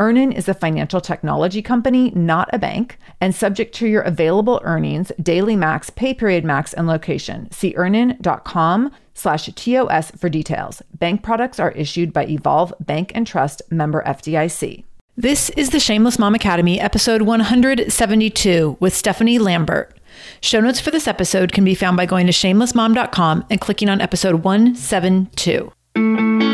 EarnIn is a financial technology company, not a bank, and subject to your available earnings, daily max, pay period max, and location. See earnin.com slash TOS for details. Bank products are issued by Evolve Bank and Trust member FDIC. This is the Shameless Mom Academy, episode 172 with Stephanie Lambert. Show notes for this episode can be found by going to shamelessmom.com and clicking on episode 172.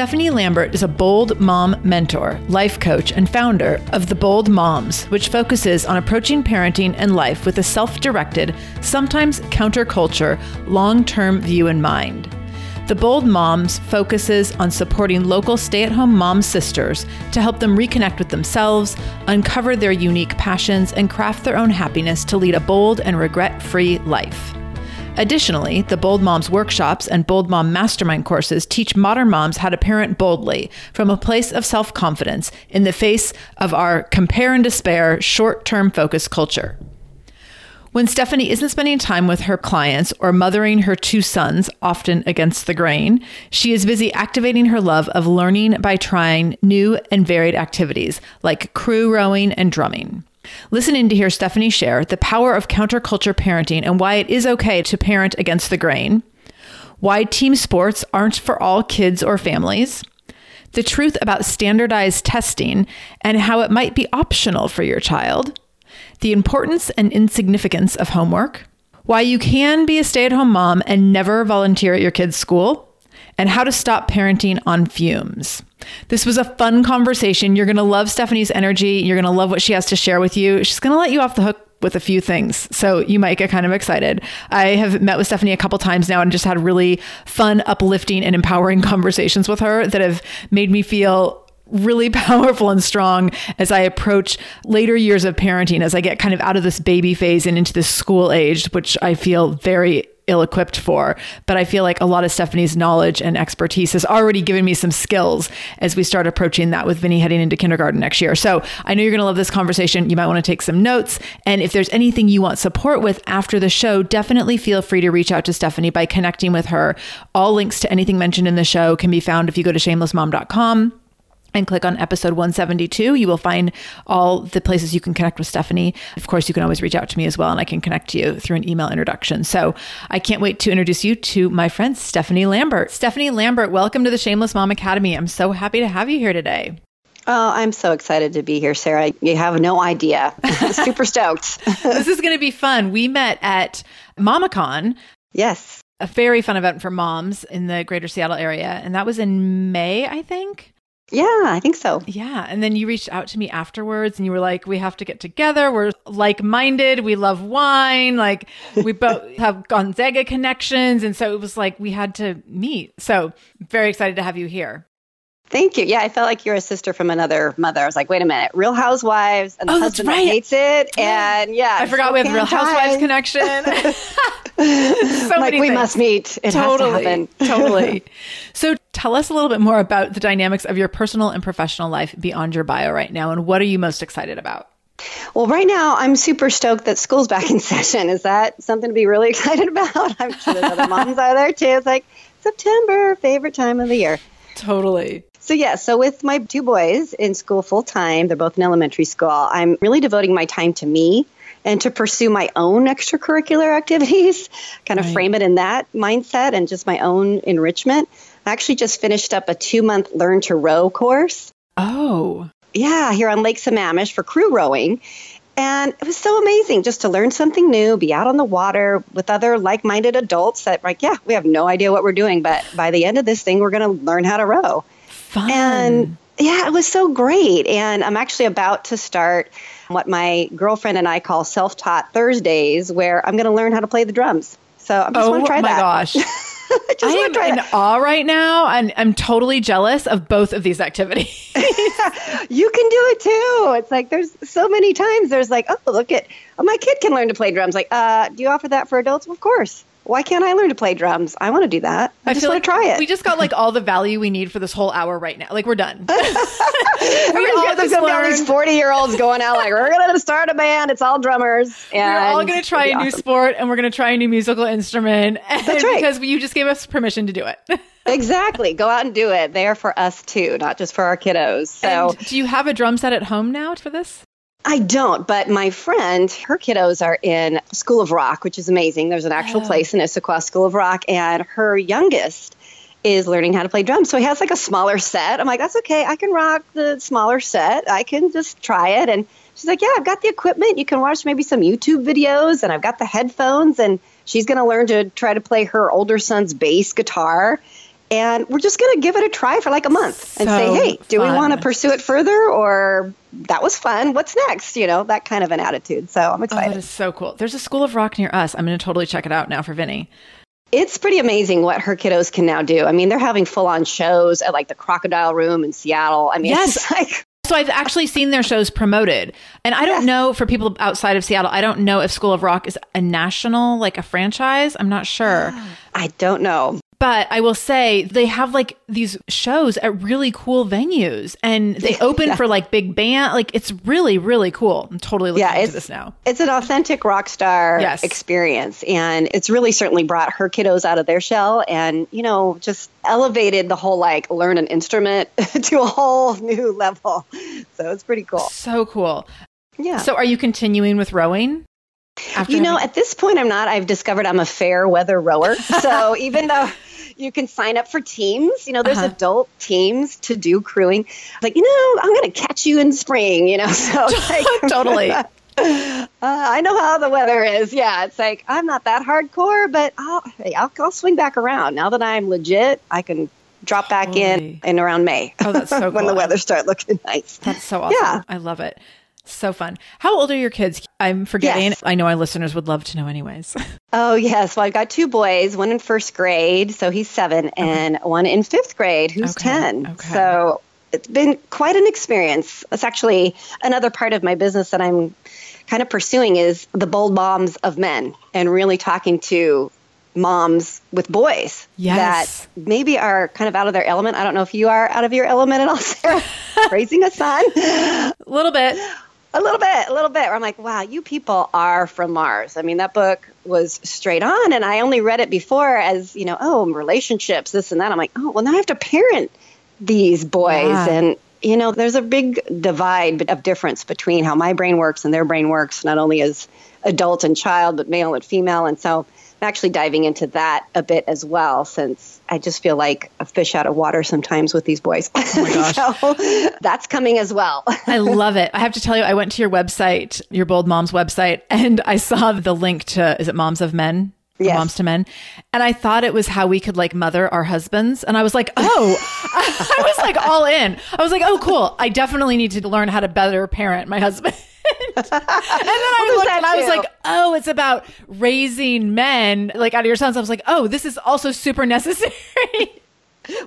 Stephanie Lambert is a bold mom mentor, life coach, and founder of The Bold Moms, which focuses on approaching parenting and life with a self directed, sometimes counterculture, long term view in mind. The Bold Moms focuses on supporting local stay at home mom sisters to help them reconnect with themselves, uncover their unique passions, and craft their own happiness to lead a bold and regret free life. Additionally, the Bold Moms workshops and Bold Mom mastermind courses teach modern moms how to parent boldly from a place of self confidence in the face of our compare and despair, short term focused culture. When Stephanie isn't spending time with her clients or mothering her two sons, often against the grain, she is busy activating her love of learning by trying new and varied activities like crew rowing and drumming. Listen in to hear Stephanie share the power of counterculture parenting and why it is okay to parent against the grain, why team sports aren't for all kids or families, the truth about standardized testing and how it might be optional for your child, the importance and insignificance of homework, why you can be a stay at home mom and never volunteer at your kid's school, and how to stop parenting on fumes. This was a fun conversation. You're going to love Stephanie's energy. You're going to love what she has to share with you. She's going to let you off the hook with a few things. So you might get kind of excited. I have met with Stephanie a couple times now and just had really fun, uplifting, and empowering conversations with her that have made me feel really powerful and strong as I approach later years of parenting, as I get kind of out of this baby phase and into this school age, which I feel very ill equipped for. But I feel like a lot of Stephanie's knowledge and expertise has already given me some skills as we start approaching that with Vinny heading into kindergarten next year. So I know you're going to love this conversation. You might want to take some notes. And if there's anything you want support with after the show, definitely feel free to reach out to Stephanie by connecting with her. All links to anything mentioned in the show can be found if you go to shamelessmom.com and click on episode 172. You will find all the places you can connect with Stephanie. Of course, you can always reach out to me as well, and I can connect you through an email introduction. So I can't wait to introduce you to my friend, Stephanie Lambert. Stephanie Lambert, welcome to the Shameless Mom Academy. I'm so happy to have you here today. Oh, I'm so excited to be here, Sarah. You have no idea. Super stoked. this is going to be fun. We met at MamaCon. Yes. A very fun event for moms in the greater Seattle area. And that was in May, I think. Yeah, I think so. Yeah. And then you reached out to me afterwards and you were like, we have to get together. We're like minded. We love wine. Like we both have Gonzaga connections. And so it was like we had to meet. So very excited to have you here. Thank you. Yeah, I felt like you're a sister from another mother. I was like, wait a minute, Real Housewives, and the Oh, husband right. hates it, and yeah, I forgot we have Real Housewives connection. so like we things. must meet. It totally, has to happen. totally. So tell us a little bit more about the dynamics of your personal and professional life beyond your bio right now, and what are you most excited about? Well, right now I'm super stoked that school's back in session. Is that something to be really excited about? I'm sure there's other moms out there too. It's like September, favorite time of the year. Totally. So yeah, so with my two boys in school full time, they're both in elementary school. I'm really devoting my time to me and to pursue my own extracurricular activities, kind of Right. frame it in that mindset and just my own enrichment. I actually just finished up a 2-month learn to row course. Oh, Yeah, here on Lake Sammamish for crew rowing. And it was so amazing just to learn something new, be out on the water with other like minded adults that, like, yeah, we have no idea what we're doing, but by the end of this thing, we're going to learn how to row. fun. And yeah, it was so great. And I'm actually about to start what my girlfriend and I call self taught Thursdays, where I'm going to learn how to play the drums. So I just oh want to try that. Oh my gosh. I just I am in that. awe right now, and I'm totally jealous of both of these activities. You can do it too. It's like there's so many times there's like, oh, look at oh, my kid can learn to play drums. Like, uh, do you offer that for adults? Of course. Why can't I learn to play drums? I want to do that. I, just feel want like to try it. We just got like all the value we need for this whole hour right now. Like we're done. we all there's just gonna be all these 40 year olds going out like, we're going to start a band. It's all drummers. And We're all going to try a it'll new sport and we're going to try a new musical instrument. That's right. Because you just gave us permission to do it. Exactly. Go out and do it. They are for us too, not just for our kiddos. So And do you have a drum set at home now for this? I don't, but my friend, her kiddos are in School of Rock, which is amazing. There's an actual Oh. place in Issaquah School of Rock, and her youngest is learning how to play drums. So he has like a smaller set. I'm like, that's okay. I can rock the smaller set. I can just try it. And she's like, yeah, I've got the equipment. You can watch maybe some YouTube videos, and I've got the headphones, and she's going to learn to try to play her older son's bass guitar. And we're just going to give it a try for like a month and say, hey, do we want to pursue it further or that was fun? What's next? You know, that kind of an attitude. So I'm Oh, excited. that is so cool. There's a school of rock near us. I'm going to totally check it out now for Vinny. it's pretty amazing what her kiddos can now do. I mean, they're having full on shows at like the Crocodile Room in Seattle. I mean, Yes. it's like, So I've actually seen their shows promoted. And I don't know for people outside of Seattle, I don't know if School of Rock is a national, like a franchise. I'm not sure. I don't know. But I will say they have like these shows at really cool venues and they open for like big band. Like it's really, really cool. I'm totally looking Yeah, into it's this now. It's an authentic rock star Yes. experience. And it's really certainly brought her kiddos out of their shell and, you know, just elevated the whole like learn an instrument to a whole new level. So it's pretty cool. So cool. Yeah. So are you continuing with rowing? After You know, having- at this point, I'm not. I've discovered I'm a fair weather rower. So even though you can sign up for teams, you know, there's Uh-huh. adult teams to do crewing. Like, you know, I'm going to catch you in spring, you know. So like, Totally. uh, I know how the weather is. Yeah. It's like, I'm not that hardcore, but I'll, hey, I'll, I'll swing back around. Now that I'm legit, I can drop back Totally. in in around May. Oh, that's so when the weather start looking nice. That's so awesome. Yeah. I love it. So fun. How old are your kids? I'm forgetting. Yes. I know our listeners would love to know anyways. Oh, yes. Well, I've got two boys, one in first grade, so he's seven, and one in fifth grade, who's Okay, 10. okay. So it's been quite an experience. It's actually another part of my business that I'm kind of pursuing is the bold moms of men and really talking to moms with boys Yes. that maybe are kind of out of their element. I don't know if you are out of your element at all, Sarah, raising a son. a little bit. A little bit, a little bit. Where I'm like, wow, you people are from Mars. I mean, that book was straight on, and I only read it before as, you know, oh, relationships, this and that. I'm like, oh, well, now I have to parent these boys. Yeah. And, you know, there's a big divide of difference between how my brain works and their brain works, not only as adult and child, but male and female. And so actually diving into that a bit as well, since I just feel like a fish out of water sometimes with these boys. Oh my gosh. so that's coming as well. I love it. I have to tell you, I went to your website, your Bold Moms website, and I saw the link to, is it Moms of Men? yes. moms to men. And I thought it was how we could like mother our husbands. And I was like, oh, I was like all in. I was like, oh, cool. I definitely need to learn how to better parent my husband. and then I looked and I was like, oh, it's about raising men like out of your sons. I was like, oh, this is also super necessary.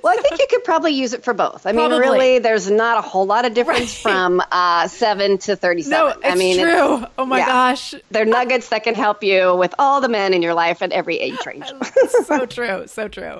well, I think you could probably use it for both. I mean, probably. really, there's not a whole lot of difference right. from uh, seven to thirty-seven. No, it's I mean, true. It's, oh my yeah. gosh, they're nuggets that can help you with all the men in your life at every age range. so true, so true.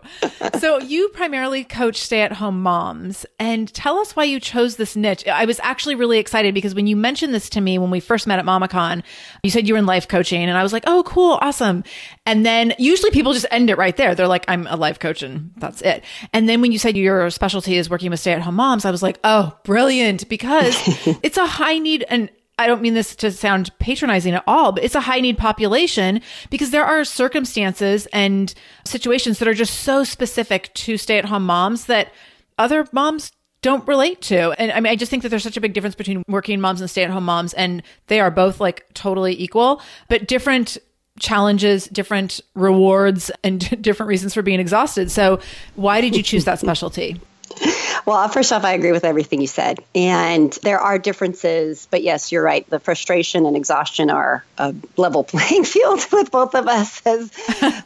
So you primarily coach stay-at-home moms, and tell us why you chose this niche. I was actually really excited because when you mentioned this to me when we first met at MamaCon, you said you were in life coaching, and I was like, oh, cool, awesome. And then usually people just end it right there. They're like, I'm a life coach, and that's it. And then when you said your specialty is working with stay at home moms, I was like, oh, brilliant, because it's a high need and I don't mean this to sound patronizing at all, but it's a high need population because there are circumstances and situations that are just so specific to stay at home moms that other moms don't relate to. And I mean, I just think that there's such a big difference between working moms and stay at home moms, and they are both like totally equal, but different challenges, different rewards, and different reasons for being exhausted. So, why did you choose that specialty? Well, first off, I agree with everything you said. And there are differences, but yes, you're right. The frustration and exhaustion are a level playing field with both of us as,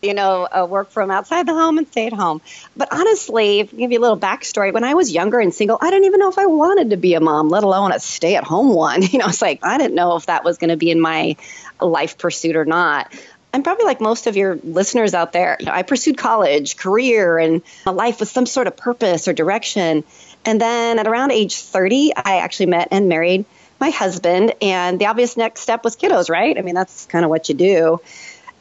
you know, work from outside the home and stay at home. But honestly, give you a little backstory, when I was younger and single, I didn't even know if I wanted to be a mom, let alone a stay at home one. You know, it's like I didn't know if that was going to be in my life pursuit or not. I'm probably like most of your listeners out there. You know, I pursued college, career, and a life with some sort of purpose or direction. And then at around age 30, I actually met and married my husband. And the obvious next step was kiddos, right? I mean, that's kind of what you do.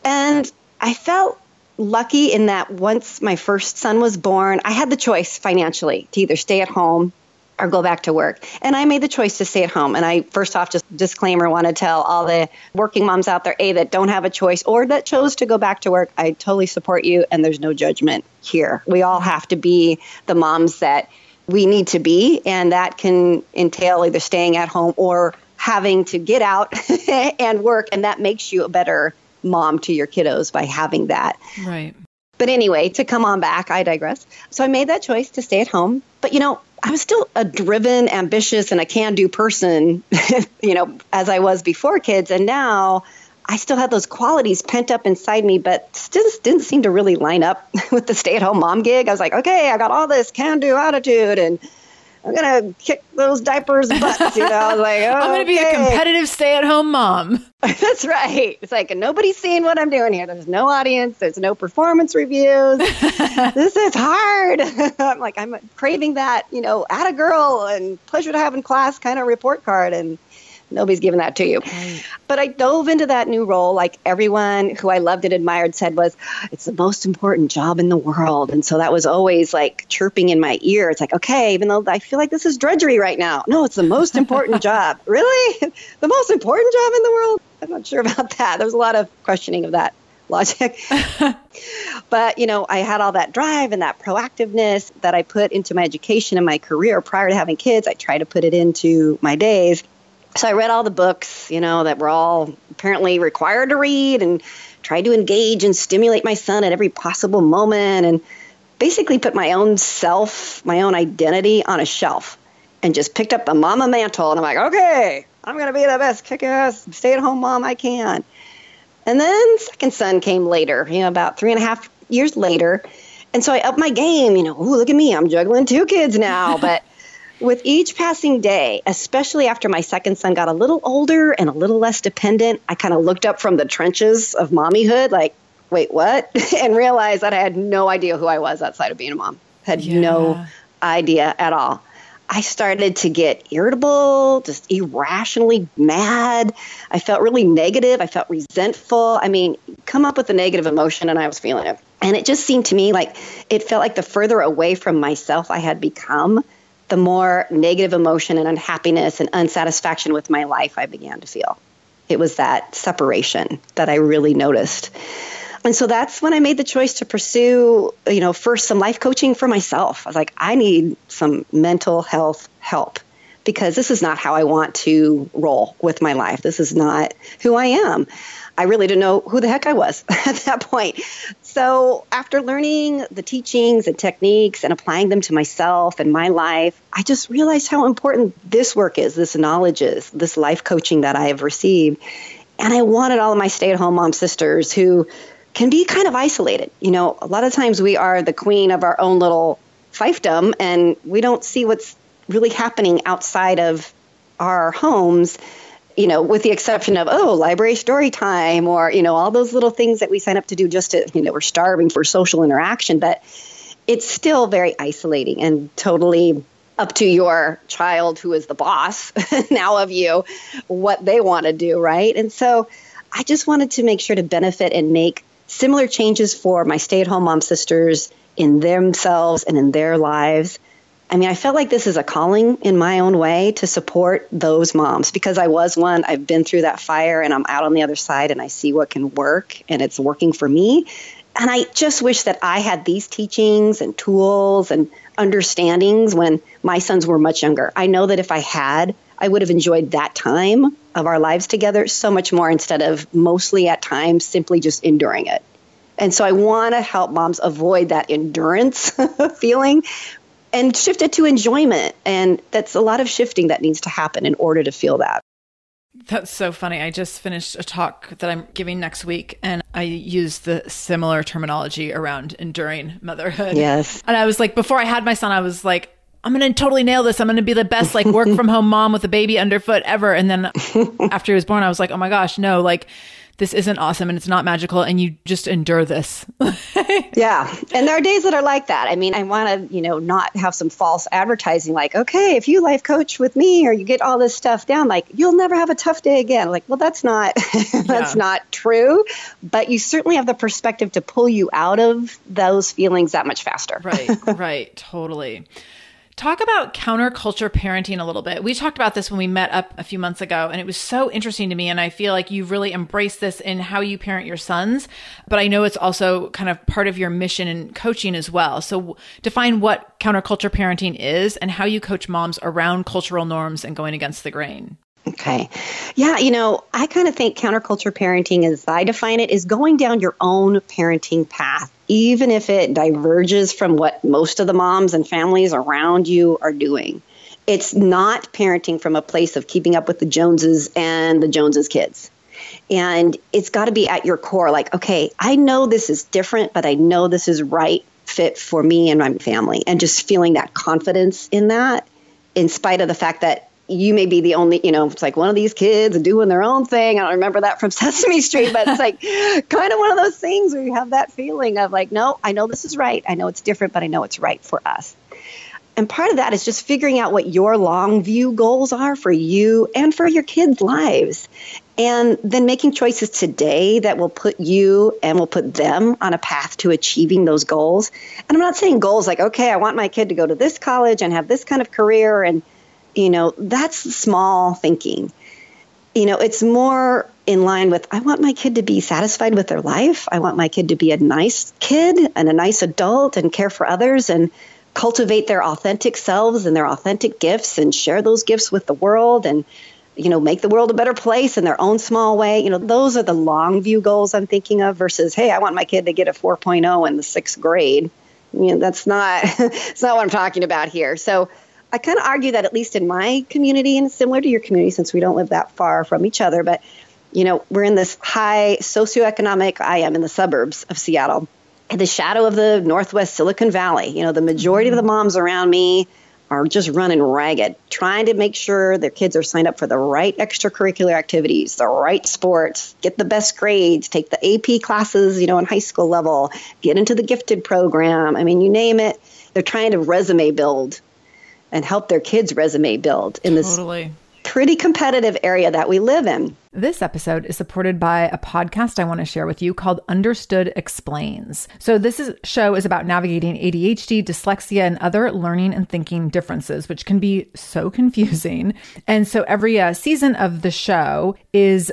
And I felt lucky in that once my first son was born, I had the choice financially to either stay at home or go back to work. And I made the choice to stay at home. And I, first off, just disclaimer, want to tell all the working moms out there, A, that don't have a choice or that chose to go back to work. I totally support you, and there's no judgment here. We all have to be the moms that we need to be, and that can entail either staying at home or having to get out and work. And that makes you a better mom to your kiddos by having that. Right. But anyway, to come on back, I digress. So I made that choice to stay at home. But you know, I was still a driven, ambitious, and a can do person, you know, as I was before kids. And now I still had those qualities pent up inside me, but still didn't seem to really line up with the stay at home mom gig. I was like, okay, I got all this can do attitude and I'm gonna kick those diapers butts, you know. I was like, oh, I'm gonna okay. be a competitive stay-at-home mom. That's right. It's like nobody's seeing what I'm doing here. There's no audience. There's no performance reviews. this is hard. I'm like, I'm craving that, you know, at a girl and pleasure to have in class kind of report card, and Nobody's giving that to you. Right. But I dove into that new role like everyone who I loved and admired said was, it's the most important job in the world. And so that was always like chirping in my ear. It's like, okay, even though I feel like this is drudgery right now. No, it's the most important job. Really? the most important job in the world? I'm not sure about that. There was a lot of questioning of that logic. but, you know, I had all that drive and that proactiveness that I put into my education and my career prior to having kids. I try to put it into my days. So I read all the books, you know, that were all apparently required to read and tried to engage and stimulate my son at every possible moment and basically put my own self, my own identity on a shelf and just picked up the mama mantle and I'm like, okay, I'm going to be the best kick ass stay at home mom I can. And then second son came later, you know, about three and a half years later. And so I upped my game, you know, ooh, look at me, I'm juggling two kids now. But with each passing day, especially after my second son got a little older and a little less dependent, I kind of looked up from the trenches of mommyhood, like, wait, what? and realized that I had no idea who I was outside of being a mom. Had yeah. no idea at all. I started to get irritable, just irrationally mad. I felt really negative. I felt resentful. I mean, come up with a negative emotion, and I was feeling it. And it just seemed to me like it felt like the further away from myself I had become, the more negative emotion and unhappiness and unsatisfaction with my life I began to feel. It was that separation that I really noticed. And so that's when I made the choice to pursue, you know, first some life coaching for myself. I was like, I need some mental health help because this is not how I want to roll with my life. This is not who I am. I really didn't know who the heck I was at that point. So, after learning the teachings and techniques and applying them to myself and my life, I just realized how important this work is, this knowledge is, this life coaching that I have received. And I wanted all of my stay at home mom sisters who can be kind of isolated. You know, a lot of times we are the queen of our own little fiefdom and we don't see what's really happening outside of our homes you know, with the exception of, oh, library story time or, you know, all those little things that we sign up to do just to, you know, we're starving for social interaction. But it's still very isolating and totally up to your child who is the boss now of you what they want to do, right? And so I just wanted to make sure to benefit and make similar changes for my stay at home mom sisters in themselves and in their lives. I mean, I felt like this is a calling in my own way to support those moms because I was one. I've been through that fire and I'm out on the other side and I see what can work and it's working for me. And I just wish that I had these teachings and tools and understandings when my sons were much younger. I know that if I had, I would have enjoyed that time of our lives together so much more instead of mostly at times simply just enduring it. And so I want to help moms avoid that endurance feeling and shift it to enjoyment. And that's a lot of shifting that needs to happen in order to feel that. That's so funny. I just finished a talk that I'm giving next week, and I used the similar terminology around enduring motherhood. Yes. And I was like, before I had my son, I was like, I'm going to totally nail this. I'm going to be the best, like, work from home mom with a baby underfoot ever. And then after he was born, I was like, oh my gosh, no, like, this isn't awesome and it's not magical and you just endure this. yeah. And there are days that are like that. I mean, I want to, you know, not have some false advertising like, okay, if you life coach with me or you get all this stuff down, like you'll never have a tough day again. Like, well, that's not that's yeah. not true, but you certainly have the perspective to pull you out of those feelings that much faster. right. Right. Totally. Talk about counterculture parenting a little bit. We talked about this when we met up a few months ago, and it was so interesting to me. And I feel like you've really embraced this in how you parent your sons. But I know it's also kind of part of your mission and coaching as well. So define what counterculture parenting is and how you coach moms around cultural norms and going against the grain. Okay. Yeah, you know, I kind of think counterculture parenting, as I define it, is going down your own parenting path, even if it diverges from what most of the moms and families around you are doing. It's not parenting from a place of keeping up with the Joneses and the Joneses kids. And it's got to be at your core like, okay, I know this is different, but I know this is right fit for me and my family. And just feeling that confidence in that, in spite of the fact that you may be the only, you know, it's like one of these kids doing their own thing. I don't remember that from Sesame Street, but it's like kind of one of those things where you have that feeling of like, no, I know this is right. I know it's different, but I know it's right for us. And part of that is just figuring out what your long view goals are for you and for your kids' lives. And then making choices today that will put you and will put them on a path to achieving those goals. And I'm not saying goals like, okay, I want my kid to go to this college and have this kind of career and you know, that's small thinking. You know, it's more in line with I want my kid to be satisfied with their life. I want my kid to be a nice kid and a nice adult and care for others and cultivate their authentic selves and their authentic gifts and share those gifts with the world and you know make the world a better place in their own small way you know those are the long view goals i'm thinking of versus hey i want my kid to get a 4.0 in the sixth grade you know that's not that's not what i'm talking about here so I kind of argue that at least in my community and similar to your community, since we don't live that far from each other, but you know, we're in this high socioeconomic. I am in the suburbs of Seattle, in the shadow of the Northwest Silicon Valley. You know, the majority of the mm-hmm. moms around me are just running ragged, trying to make sure their kids are signed up for the right extracurricular activities, the right sports, get the best grades, take the AP classes, you know, in high school level, get into the gifted program. I mean, you name it. They're trying to resume build and help their kids' resume build in totally. this pretty competitive area that we live in. This episode is supported by a podcast I want to share with you called Understood Explains. So this is, show is about navigating ADHD, dyslexia, and other learning and thinking differences, which can be so confusing. And so every uh, season of the show is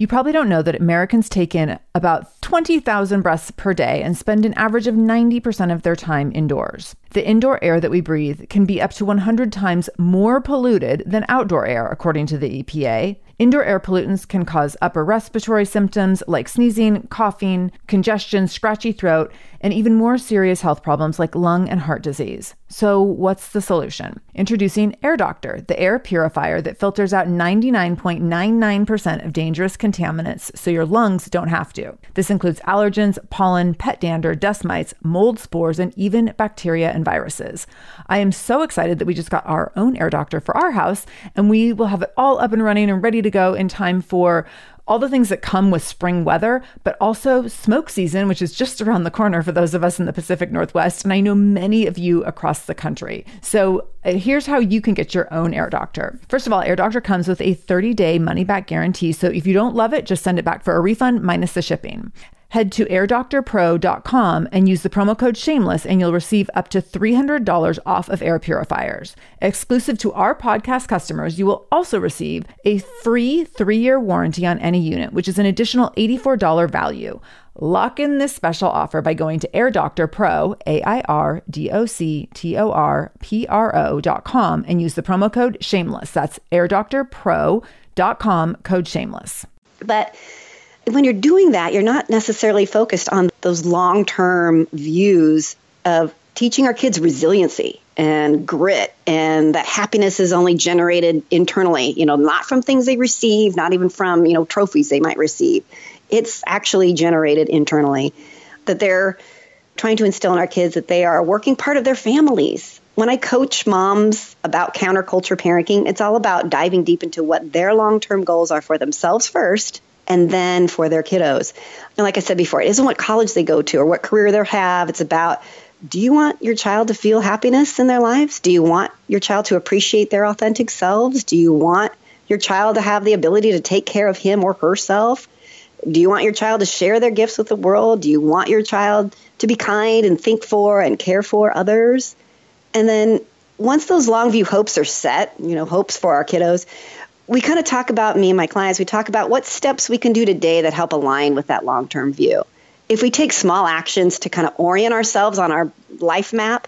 You probably don't know that Americans take in about 20,000 breaths per day and spend an average of 90% of their time indoors. The indoor air that we breathe can be up to 100 times more polluted than outdoor air, according to the EPA. Indoor air pollutants can cause upper respiratory symptoms like sneezing, coughing, congestion, scratchy throat, and even more serious health problems like lung and heart disease. So, what's the solution? Introducing Air Doctor, the air purifier that filters out 99.99% of dangerous contaminants so your lungs don't have to. This includes allergens, pollen, pet dander, dust mites, mold spores, and even bacteria and viruses. I am so excited that we just got our own Air Doctor for our house, and we will have it all up and running and ready to go in time for all the things that come with spring weather, but also smoke season, which is just around the corner for those of us in the Pacific Northwest. And I know many of you across the country. So uh, here's how you can get your own Air Doctor. First of all, Air Doctor comes with a 30 day money back guarantee. So if you don't love it, just send it back for a refund minus the shipping head to airdoctorpro.com and use the promo code shameless and you'll receive up to $300 off of air purifiers. Exclusive to our podcast customers, you will also receive a free 3-year warranty on any unit, which is an additional $84 value. Lock in this special offer by going to Air Doctor Pro, A I R D O C T O R P R O.com and use the promo code shameless. That's airdoctorpro.com, code shameless. But when you're doing that, you're not necessarily focused on those long term views of teaching our kids resiliency and grit and that happiness is only generated internally, you know, not from things they receive, not even from, you know, trophies they might receive. It's actually generated internally. That they're trying to instill in our kids that they are a working part of their families. When I coach moms about counterculture parenting, it's all about diving deep into what their long term goals are for themselves first and then for their kiddos. And like I said before, it isn't what college they go to or what career they'll have. It's about do you want your child to feel happiness in their lives? Do you want your child to appreciate their authentic selves? Do you want your child to have the ability to take care of him or herself? Do you want your child to share their gifts with the world? Do you want your child to be kind and think for and care for others? And then once those long view hopes are set, you know, hopes for our kiddos, we kind of talk about me and my clients, we talk about what steps we can do today that help align with that long term view. If we take small actions to kind of orient ourselves on our life map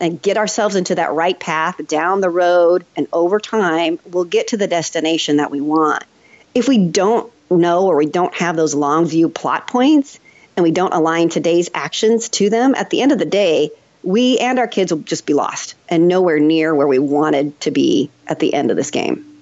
and get ourselves into that right path down the road, and over time, we'll get to the destination that we want. If we don't know or we don't have those long view plot points and we don't align today's actions to them, at the end of the day, we and our kids will just be lost and nowhere near where we wanted to be at the end of this game.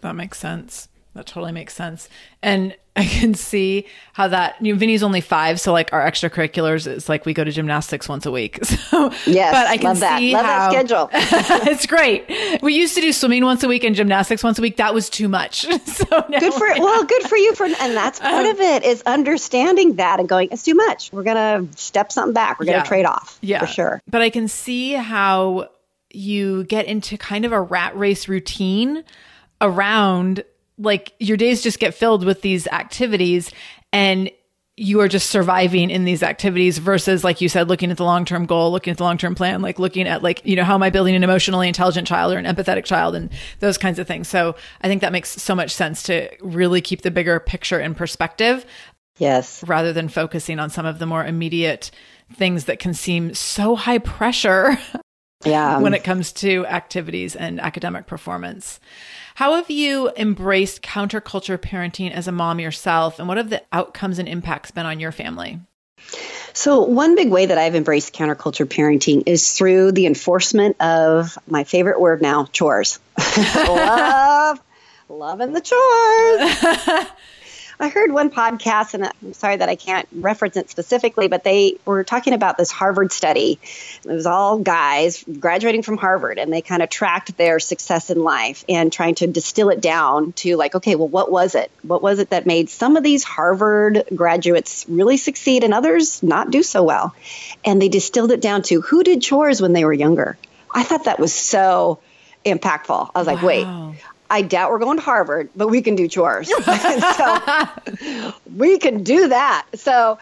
That makes sense. That totally makes sense. And I can see how that, you know, Vinny's only five. So like our extracurriculars is like we go to gymnastics once a week. So, yes, but I can love that. see love how, that schedule. it's great. We used to do swimming once a week and gymnastics once a week. That was too much. So good for, well, good for you for, and that's part um, of it is understanding that and going, it's too much. We're going to step something back. We're going to yeah, trade off. Yeah. For sure. But I can see how you get into kind of a rat race routine around like your days just get filled with these activities and you are just surviving in these activities versus like you said looking at the long-term goal looking at the long-term plan like looking at like you know how am i building an emotionally intelligent child or an empathetic child and those kinds of things so i think that makes so much sense to really keep the bigger picture in perspective Yes. Rather than focusing on some of the more immediate things that can seem so high pressure. Yeah. when it comes to activities and academic performance. How have you embraced counterculture parenting as a mom yourself, and what have the outcomes and impacts been on your family? So, one big way that I've embraced counterculture parenting is through the enforcement of my favorite word now chores. Love, loving the chores. I heard one podcast, and I'm sorry that I can't reference it specifically, but they were talking about this Harvard study. It was all guys graduating from Harvard, and they kind of tracked their success in life and trying to distill it down to like, okay, well, what was it? What was it that made some of these Harvard graduates really succeed and others not do so well? And they distilled it down to who did chores when they were younger. I thought that was so impactful. I was like, wow. wait, I doubt we're going to Harvard, but we can do chores. so we can do that. So,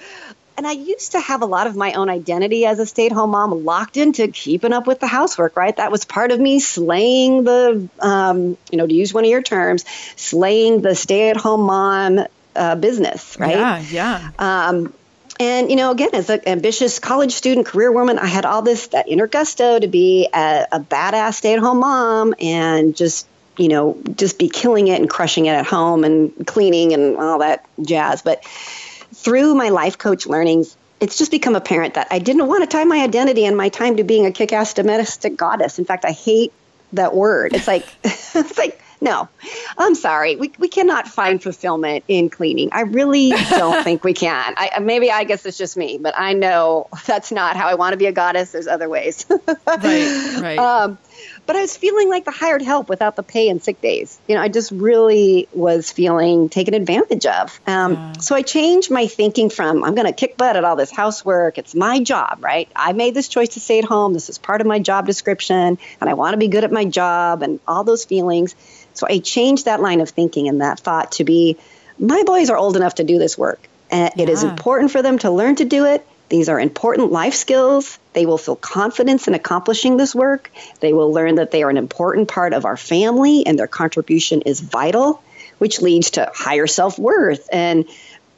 and I used to have a lot of my own identity as a stay at home mom locked into keeping up with the housework, right? That was part of me slaying the, um, you know, to use one of your terms, slaying the stay at home mom uh, business, right? Yeah, yeah. Um, and you know, again, as an ambitious college student, career woman, I had all this that inner gusto to be a, a badass stay-at-home mom and just you know, just be killing it and crushing it at home and cleaning and all that jazz. But through my life coach learnings, it's just become apparent that I didn't want to tie my identity and my time to being a kick-ass domestic goddess. In fact, I hate that word. It's like it's like no, I'm sorry. We, we cannot find fulfillment in cleaning. I really don't think we can. I, maybe I guess it's just me, but I know that's not how I want to be a goddess. There's other ways. right, right. Um, but I was feeling like the hired help without the pay and sick days. You know, I just really was feeling taken advantage of. Um, yeah. So I changed my thinking from I'm going to kick butt at all this housework. It's my job, right? I made this choice to stay at home. This is part of my job description, and I want to be good at my job and all those feelings. So I changed that line of thinking and that thought to be my boys are old enough to do this work. And yeah. it is important for them to learn to do it. These are important life skills. They will feel confidence in accomplishing this work. They will learn that they are an important part of our family and their contribution is vital, which leads to higher self worth. And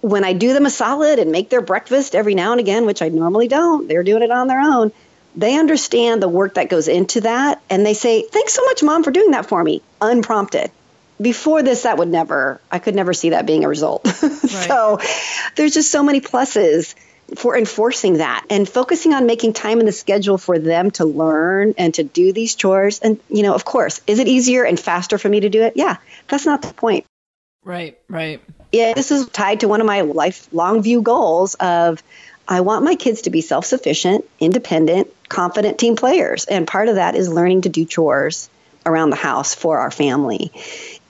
when I do them a solid and make their breakfast every now and again, which I normally don't, they're doing it on their own, they understand the work that goes into that. And they say, Thanks so much, mom, for doing that for me, unprompted before this that would never i could never see that being a result right. so there's just so many pluses for enforcing that and focusing on making time in the schedule for them to learn and to do these chores. And, you know, of course, is it easier and faster for me to do it? Yeah, that's not the point. Right, right. Yeah, this is tied to one of my lifelong view goals of I want my kids to be self sufficient, independent, confident team players. And part of that is learning to do chores around the house for our family.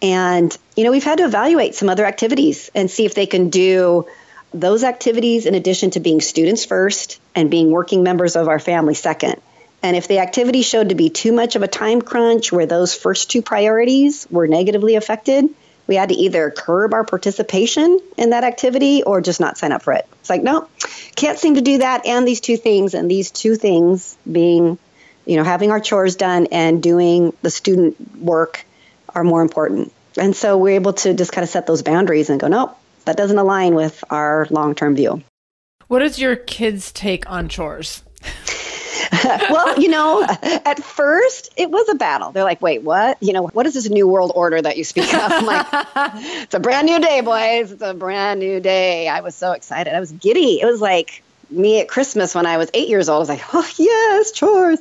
And, you know, we've had to evaluate some other activities and see if they can do those activities, in addition to being students first and being working members of our family second. And if the activity showed to be too much of a time crunch where those first two priorities were negatively affected, we had to either curb our participation in that activity or just not sign up for it. It's like, no, can't seem to do that and these two things. And these two things being, you know, having our chores done and doing the student work are more important. And so we're able to just kind of set those boundaries and go, nope, that doesn't align with our long term view. What is your kids' take on chores? well, you know, at first it was a battle. They're like, wait, what? You know, what is this new world order that you speak of? I'm like, it's a brand new day, boys. It's a brand new day. I was so excited. I was giddy. It was like me at Christmas when I was eight years old. I was like, oh, yes, chores.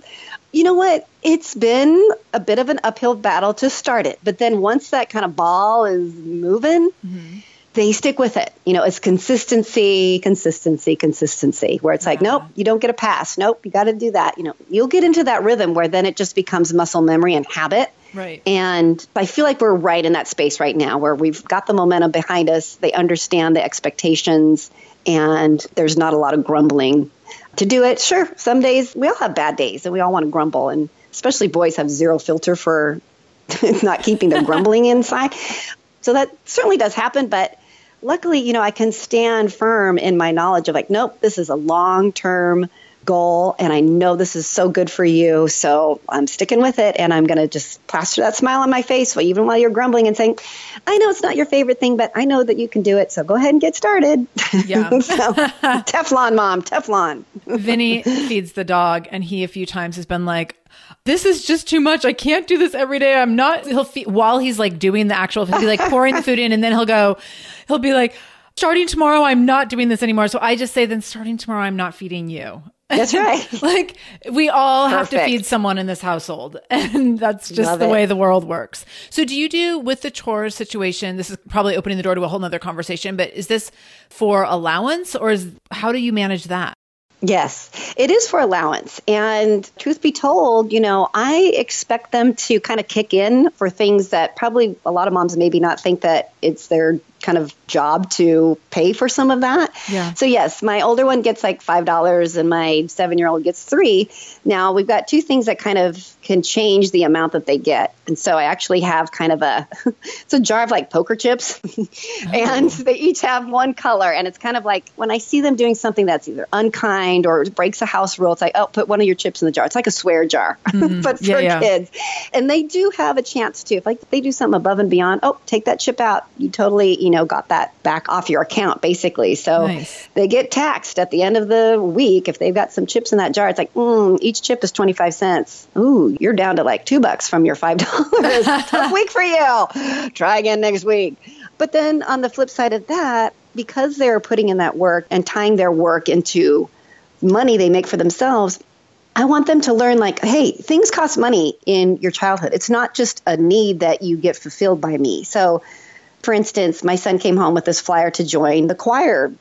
You know what? It's been a bit of an uphill battle to start it. But then once that kind of ball is moving, mm-hmm they stick with it. You know, it's consistency, consistency, consistency, where it's yeah. like, nope, you don't get a pass. Nope, you got to do that. You know, you'll get into that rhythm where then it just becomes muscle memory and habit. Right. And I feel like we're right in that space right now where we've got the momentum behind us. They understand the expectations, and there's not a lot of grumbling to do it. Sure, some days we all have bad days and we all want to grumble, and especially boys have zero filter for not keeping their grumbling inside. So that certainly does happen, but luckily, you know, I can stand firm in my knowledge of like, nope, this is a long term goal and I know this is so good for you. So I'm sticking with it and I'm going to just plaster that smile on my face while, even while you're grumbling and saying, I know it's not your favorite thing, but I know that you can do it. So go ahead and get started. Yeah. so, Teflon mom, Teflon. Vinny feeds the dog and he a few times has been like, this is just too much. I can't do this every day. I'm not, he'll feed, while he's like doing the actual, he'll be like pouring the food in and then he'll go, he'll be like, starting tomorrow, I'm not doing this anymore. So I just say, then starting tomorrow, I'm not feeding you. That's right. like we all Perfect. have to feed someone in this household, and that's just Love the it. way the world works. So, do you do with the chores situation? This is probably opening the door to a whole nother conversation, but is this for allowance or is how do you manage that? Yes, it is for allowance. And truth be told, you know, I expect them to kind of kick in for things that probably a lot of moms maybe not think that it's their kind of job to pay for some of that. Yeah. So yes, my older one gets like five dollars, and my seven-year-old gets three. Now we've got two things that kind of can change the amount that they get, and so I actually have kind of a it's a jar of like poker chips, and they each have one color, and it's kind of like when I see them doing something that's either unkind or breaks a house rule, it's like oh, put one of your chips in the jar. It's like a swear jar, mm-hmm. but for yeah, yeah. kids, and they do have a chance to if like they do something above and beyond. Oh, take that chip out. You totally you know got that back off your account basically. So nice. they get taxed at the end of the week if they've got some chips in that jar. It's like, mm, each chip is 25 cents. Ooh, you're down to like two bucks from your $5. Tough week for you. Try again next week. But then on the flip side of that, because they're putting in that work and tying their work into money they make for themselves, I want them to learn like, hey, things cost money in your childhood. It's not just a need that you get fulfilled by me. So for instance, my son came home with this flyer to join the choir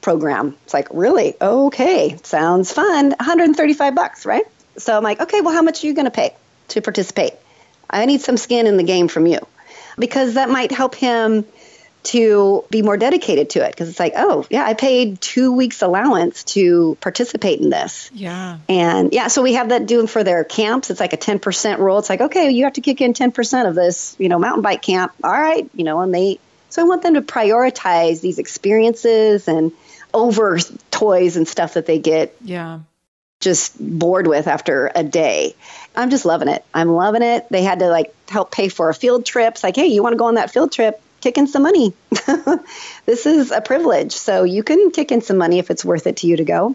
program. It's like, really? Okay, sounds fun. 135 bucks, right? So I'm like, okay, well, how much are you going to pay to participate? I need some skin in the game from you because that might help him to be more dedicated to it because it's like, oh, yeah, I paid two weeks allowance to participate in this. Yeah. And yeah, so we have that doing for their camps. It's like a 10% rule. It's like, okay, you have to kick in 10% of this, you know, mountain bike camp. All right. You know, and they, so I want them to prioritize these experiences and over toys and stuff that they get. Yeah. Just bored with after a day. I'm just loving it. I'm loving it. They had to like help pay for a field trip. It's like, hey, you want to go on that field trip? kick in some money. this is a privilege. So you can kick in some money if it's worth it to you to go.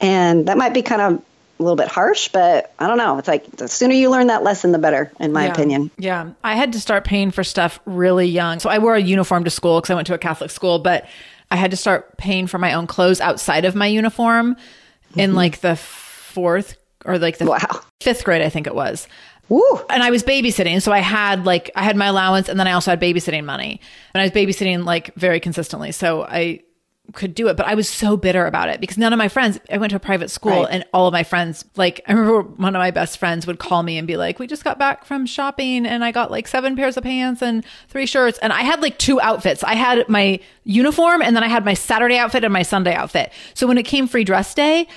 And that might be kind of a little bit harsh, but I don't know. It's like the sooner you learn that lesson, the better, in my yeah. opinion. Yeah. I had to start paying for stuff really young. So I wore a uniform to school because I went to a Catholic school, but I had to start paying for my own clothes outside of my uniform. In mm-hmm. like the fourth or like the wow. fifth grade, I think it was. Woo. And I was babysitting. So I had like, I had my allowance and then I also had babysitting money. And I was babysitting like very consistently. So I could do it. But I was so bitter about it because none of my friends, I went to a private school right. and all of my friends, like, I remember one of my best friends would call me and be like, we just got back from shopping and I got like seven pairs of pants and three shirts. And I had like two outfits. I had my uniform and then I had my Saturday outfit and my Sunday outfit. So when it came free dress day,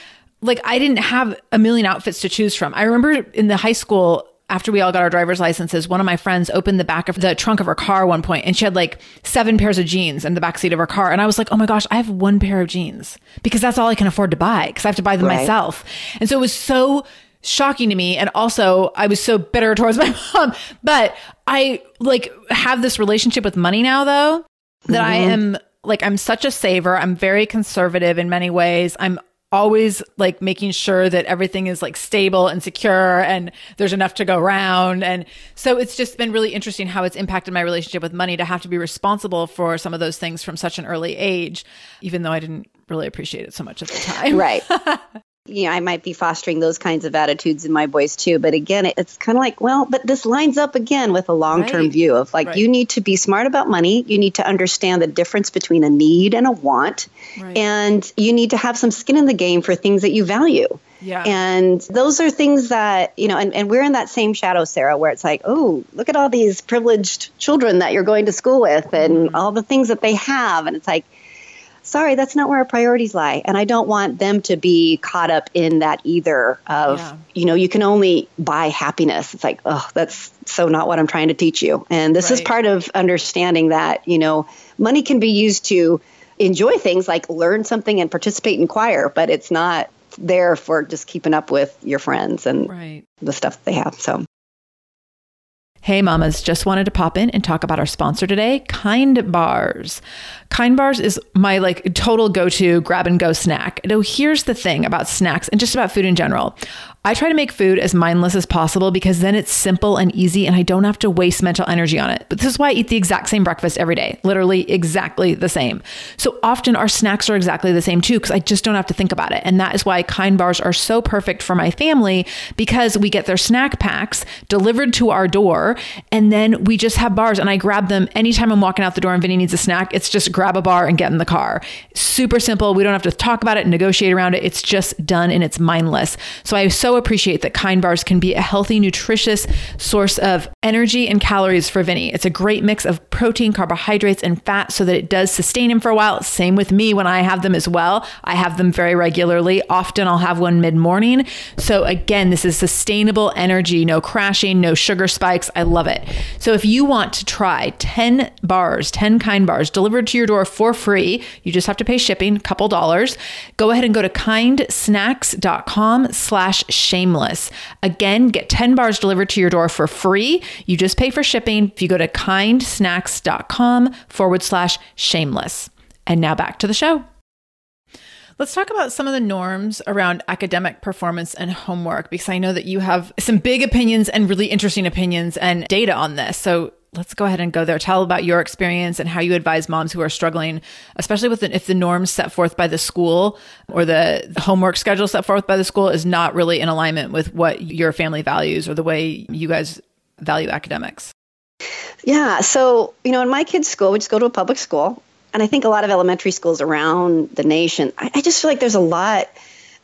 like I didn't have a million outfits to choose from. I remember in the high school, after we all got our driver's licenses, one of my friends opened the back of the trunk of her car one point and she had like seven pairs of jeans in the back seat of her car. And I was like, oh my gosh, I have one pair of jeans because that's all I can afford to buy because I have to buy them right. myself. And so it was so shocking to me. And also I was so bitter towards my mom. But I like have this relationship with money now though that mm-hmm. I am like I'm such a saver. I'm very conservative in many ways. I'm always like making sure that everything is like stable and secure and there's enough to go around. And so it's just been really interesting how it's impacted my relationship with money to have to be responsible for some of those things from such an early age, even though I didn't really appreciate it so much at the time. Right. you know, I might be fostering those kinds of attitudes in my boys too. But again, it's kind of like, well, but this lines up again with a long term right. view of like, right. you need to be smart about money. You need to understand the difference between a need and a want. Right. And you need to have some skin in the game for things that you value. Yeah. And those are things that, you know, and, and we're in that same shadow, Sarah, where it's like, oh, look at all these privileged children that you're going to school with and mm-hmm. all the things that they have. And it's like, sorry, that's not where our priorities lie. And I don't want them to be caught up in that either of, yeah. you know, you can only buy happiness. It's like, oh, that's so not what I'm trying to teach you. And this right. is part of understanding that, you know, money can be used to enjoy things like learn something and participate in choir, but it's not there for just keeping up with your friends and right. the stuff that they have. So Hey mamas, just wanted to pop in and talk about our sponsor today, Kind Bars. Kind Bars is my like total go-to grab and go snack. Now here's the thing about snacks and just about food in general. I try to make food as mindless as possible because then it's simple and easy and I don't have to waste mental energy on it. But this is why I eat the exact same breakfast every day, literally exactly the same. So often our snacks are exactly the same too because I just don't have to think about it. And that is why Kind Bars are so perfect for my family because we get their snack packs delivered to our door and then we just have bars and I grab them anytime I'm walking out the door and Vinny needs a snack. It's just grab a bar and get in the car. Super simple. We don't have to talk about it, negotiate around it. It's just done and it's mindless. So I so appreciate that Kind Bars can be a healthy, nutritious source of energy and calories for Vinny. It's a great mix of protein, carbohydrates, and fat so that it does sustain him for a while. Same with me when I have them as well. I have them very regularly. Often I'll have one mid morning. So again, this is sustainable energy, no crashing, no sugar spikes. I love it. So if you want to try 10 bars, 10 kind bars delivered to your door for free, you just have to pay shipping, a couple dollars. Go ahead and go to kindsnacks.com slash shameless. Again, get 10 bars delivered to your door for free. You just pay for shipping if you go to kindsnacks.com forward slash shameless. And now back to the show. Let's talk about some of the norms around academic performance and homework because I know that you have some big opinions and really interesting opinions and data on this. So let's go ahead and go there. Tell about your experience and how you advise moms who are struggling, especially with the, if the norms set forth by the school or the, homework schedule set forth by the school is not really in alignment with what your family values or the way you guys value academics. Yeah. So, you know, in my kids' school, we just go to a public school. And I think a lot of elementary schools around the nation, I, I just feel like there's a lot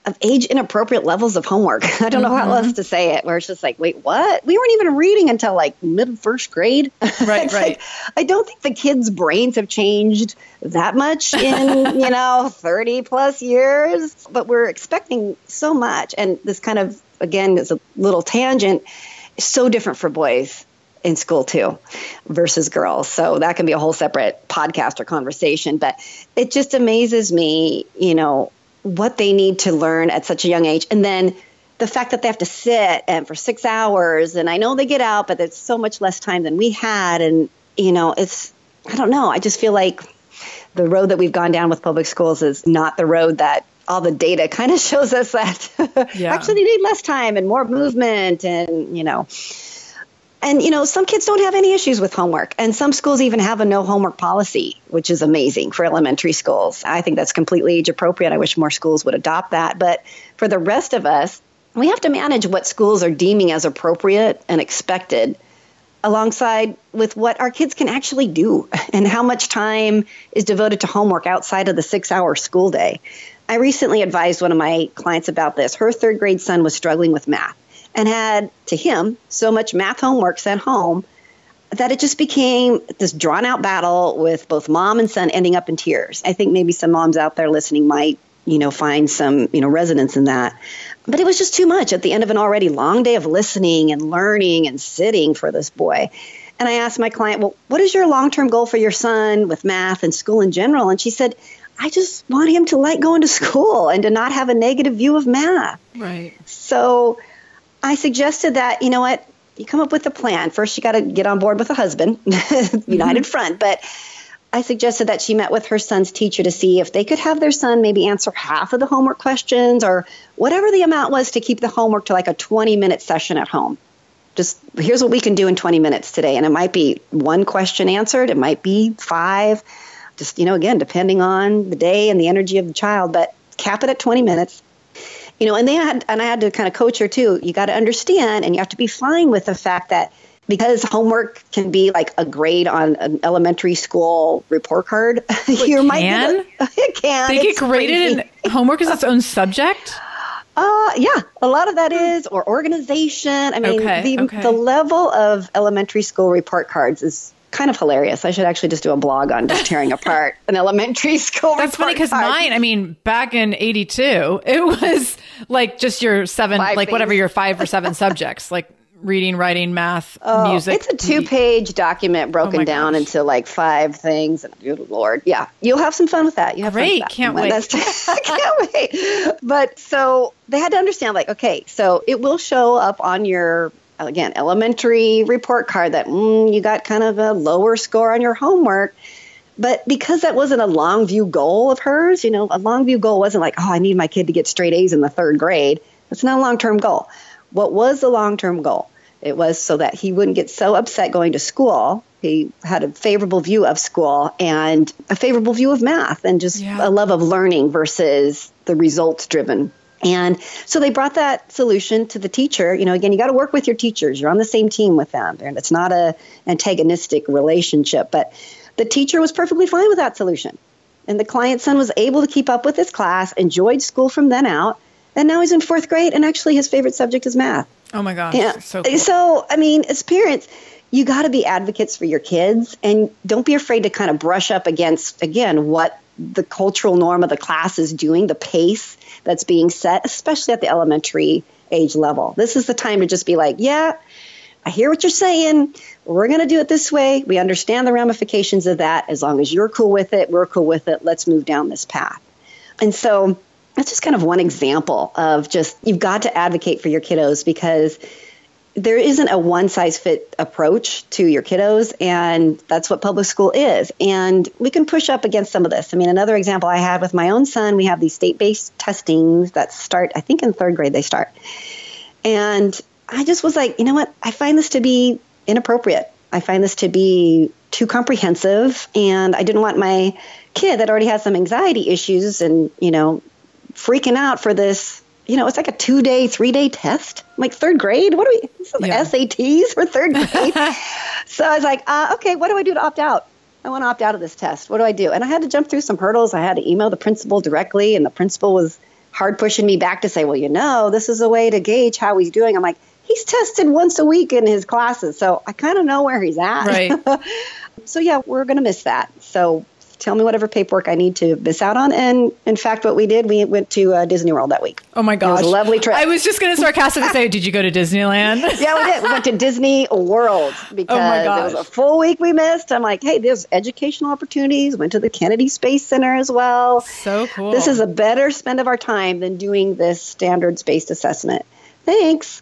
of age inappropriate levels of homework. I don't mm-hmm. know how mm-hmm. else to say it, where it's just like, wait, what? We weren't even reading until like mid first grade. Right, right. Like, I don't think the kids' brains have changed that much in, you know, 30 plus years, but we're expecting so much. And this kind of, again, is a little tangent, so different for boys in school too versus girls. So that can be a whole separate podcast or conversation. But it just amazes me, you know, what they need to learn at such a young age. And then the fact that they have to sit and for six hours and I know they get out, but it's so much less time than we had. And, you know, it's, I don't know. I just feel like the road that we've gone down with public schools is not the road that all the data kind of shows us that yeah. actually they need less time and more movement and, you know, and you know some kids don't have any issues with homework and some schools even have a no homework policy which is amazing for elementary schools. I think that's completely age appropriate. I wish more schools would adopt that. But for the rest of us we have to manage what schools are deeming as appropriate and expected alongside with what our kids can actually do and how much time is devoted to homework outside of the six hour school day. I recently advised one of my clients about this. Her third grade son was struggling with math and had to him so much math homework sent home that it just became this drawn out battle with both mom and son ending up in tears. I think maybe some moms out there listening might, you know, find some, you know, resonance in that. But it was just too much at the end of an already long day of listening and learning and sitting for this boy. And I asked my client, "Well, what is your long-term goal for your son with math and school in general?" And she said, I just want him to like going to school and to not have a negative view of math. Right. So I suggested that, you know what, you come up with a plan. First, you got to get on board with a husband, united mm-hmm. front. But I suggested that she met with her son's teacher to see if they could have their son maybe answer half of the homework questions or whatever the amount was to keep the homework to like a 20 minute session at home. Just here's what we can do in 20 minutes today. And it might be one question answered, it might be five. Just, you know, again, depending on the day and the energy of the child, but cap it at 20 minutes you know, and they had, and I had to kind of coach her too. You got to understand, and you have to be fine with the fact that because homework can be like a grade on an elementary school report card, you might can? it can. They get graded, crazy. and homework is its own subject. Uh, yeah, a lot of that is, or organization. I mean, okay, the, okay. the level of elementary school report cards is kind of hilarious. I should actually just do a blog on just tearing apart an elementary school. That's funny because mine, I mean, back in 82, it was like just your seven, five like things. whatever your five or seven subjects, like reading, writing, math, Oh, music. It's a two-page document broken Oh down gosh. into like five things. And good lord, yeah, you'll have some fun with that. You have Great, fun can't wait. I can't wait. But so they had to understand, like, okay, so it will show up on your again elementary report card that mm, you got kind of a lower score on your homework. But because that wasn't a long view goal of hers, you know, a long view goal wasn't like, oh, I need my kid to get straight A's in the third grade. That's not a long term goal. What was the long term goal? It was so that he wouldn't get so upset going to school. He had a favorable view of school and a favorable view of math and just Yeah. a love of learning versus the results driven. And so they brought that solution to the teacher. You know, again, you got to work with your teachers. You're on the same team with them. And it's not a antagonistic relationship, but the teacher was perfectly fine with that solution. And the client's son was able to keep up with his class, enjoyed school from then out, and now he's in fourth grade and actually his favorite subject is math. oh my gosh. Yeah. So cool. So, I mean, as parents, you got to be advocates for your kids and don't be afraid to kind of brush up against, again, what the cultural norm of the class is doing, the pace that's being set, especially at the elementary age level. This is the time to just be like, yeah, I hear what you're saying. We're going to do it this way. We understand the ramifications of that. As long as you're cool with it, we're cool with it. Let's move down this path. And so that's just kind of one example of just you've got to advocate for your kiddos because there isn't a one size fit approach to your kiddos and that's what public school is and we can push up against some of this i mean another example i had with my own son we have these state-based testings that start i think in third grade they start and i just was like you know what i find this to be inappropriate i find this to be too comprehensive and i didn't want my kid that already has some anxiety issues and you know freaking out for this you know, it's like a two day, three day test. I'm like third grade. What are we? Yeah. SATs for third grade. so I was like, uh, okay, what do I do to opt out? I want to opt out of this test. What do I do? And I had to jump through some hurdles. I had to email the principal directly, and the principal was hard pushing me back to say, well, you know, this is a way to gauge how he's doing. I'm like, he's tested once a week in his classes, so I kind of know where he's at. Right. so yeah, we're going to miss that. So tell me whatever paperwork I need to miss out on. And in fact, what we did, we went to uh, Disney World that week. oh my gosh. was a lovely trip. I was just going to sarcastically say, did you go to Disneyland? Yeah, we did. We went to Disney World because it was a full week we missed. I'm like, hey, there's educational opportunities. Went to the Kennedy Space Center as well. So cool. This is a better spend of our time than doing this standards based assessment. Thanks.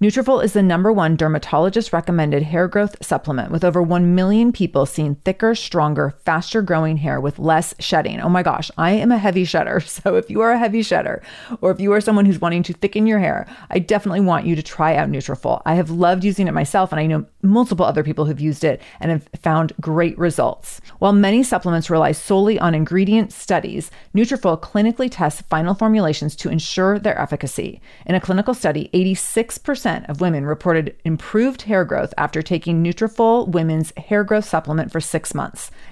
Nutrafol is the number one dermatologist recommended hair growth supplement with over 1 million people seeing thicker, stronger, faster growing hair with less shedding. Oh my gosh, I am a heavy shedder. So if you are a heavy shedder or if you are someone who's wanting to thicken your hair, I definitely want you to try out Nutrafol. I have loved using it myself and I know multiple other people who've used it and have found great results. While many supplements rely solely on ingredient studies, Nutrafol clinically tests final formulations to ensure their efficacy. In a clinical study, 86% of women reported improved hair growth after taking Nutrafol Women's Hair Growth Supplement for 6 months.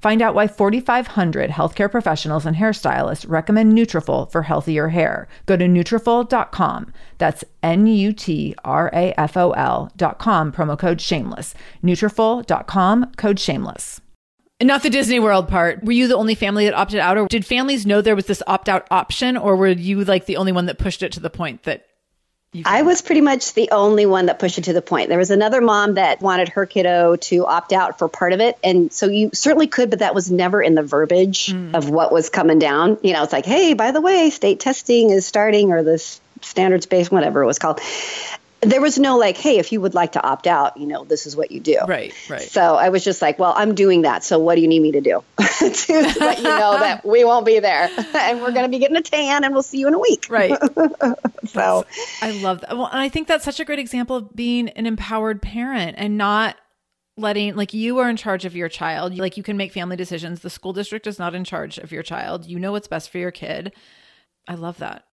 Find out why 4,500 healthcare professionals and hairstylists recommend Nutrafol for healthier hair. Go to Nutrafol.com. That's N-U-T-R-A-F-O-L.com. Promo code Shameless. Nutrafol.com. Code Shameless. Not the Disney World part. Were you the only family that opted out, or did families know there was this opt-out option, or were you like the only one that pushed it to the point that I was pretty much the only one that pushed it to the point. There was another mom that wanted her kiddo to opt out for part of it. And so you certainly could, but that was never in the verbiage mm. of what was coming down. You know, it's like, hey, by the way, state testing is starting or this standards based, whatever it was called there was no like, hey, if you would like to opt out, you know, this is what you do. Right, right. So I was just like, well, I'm doing that. So what do you need me to do to let you know that we won't be there and we're going to be getting a tan and we'll see you in a week. Right. so I love that. Well, and I think that's such a great example of being an empowered parent and not letting like you are in charge of your child. Like you can make family decisions. The school district is not in charge of your child. You know what's best for your kid. I love that.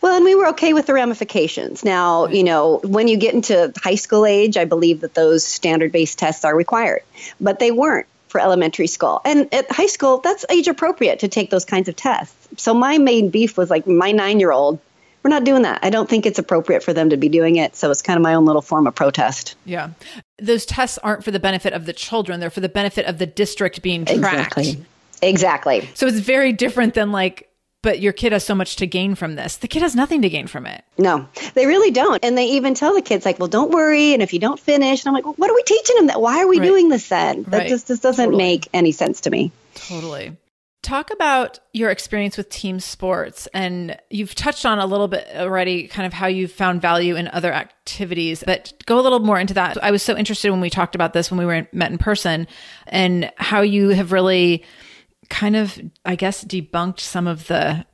Well, and we were okay with the ramifications. Now, you know, when you get into high school age, I believe that those standard based tests are required, but they weren't for elementary school. And at high school, that's age appropriate to take those kinds of tests. So my main beef was like my nine year old, we're not doing that. I don't think it's appropriate for them to be doing it. So it's kind of my own little form of protest. Yeah. Those tests aren't for the benefit of the children, they're for the benefit of the district being tracked. Exactly. Exactly. So it's very different than like but your kid has so much to gain from this. The kid has nothing to gain from it. No, they really don't. And they even tell the kids, like, well, don't worry. And if you don't finish, and I'm like, well, what are we teaching them that? Why are we right. doing this then? That right. just, just doesn't totally. make any sense to me. Totally. Talk about your experience with team sports. And you've touched on a little bit already, kind of how you've found value in other activities, but go a little more into that. I was so interested when we talked about this when we were met in person and how you have really kind of, I guess, debunked some of the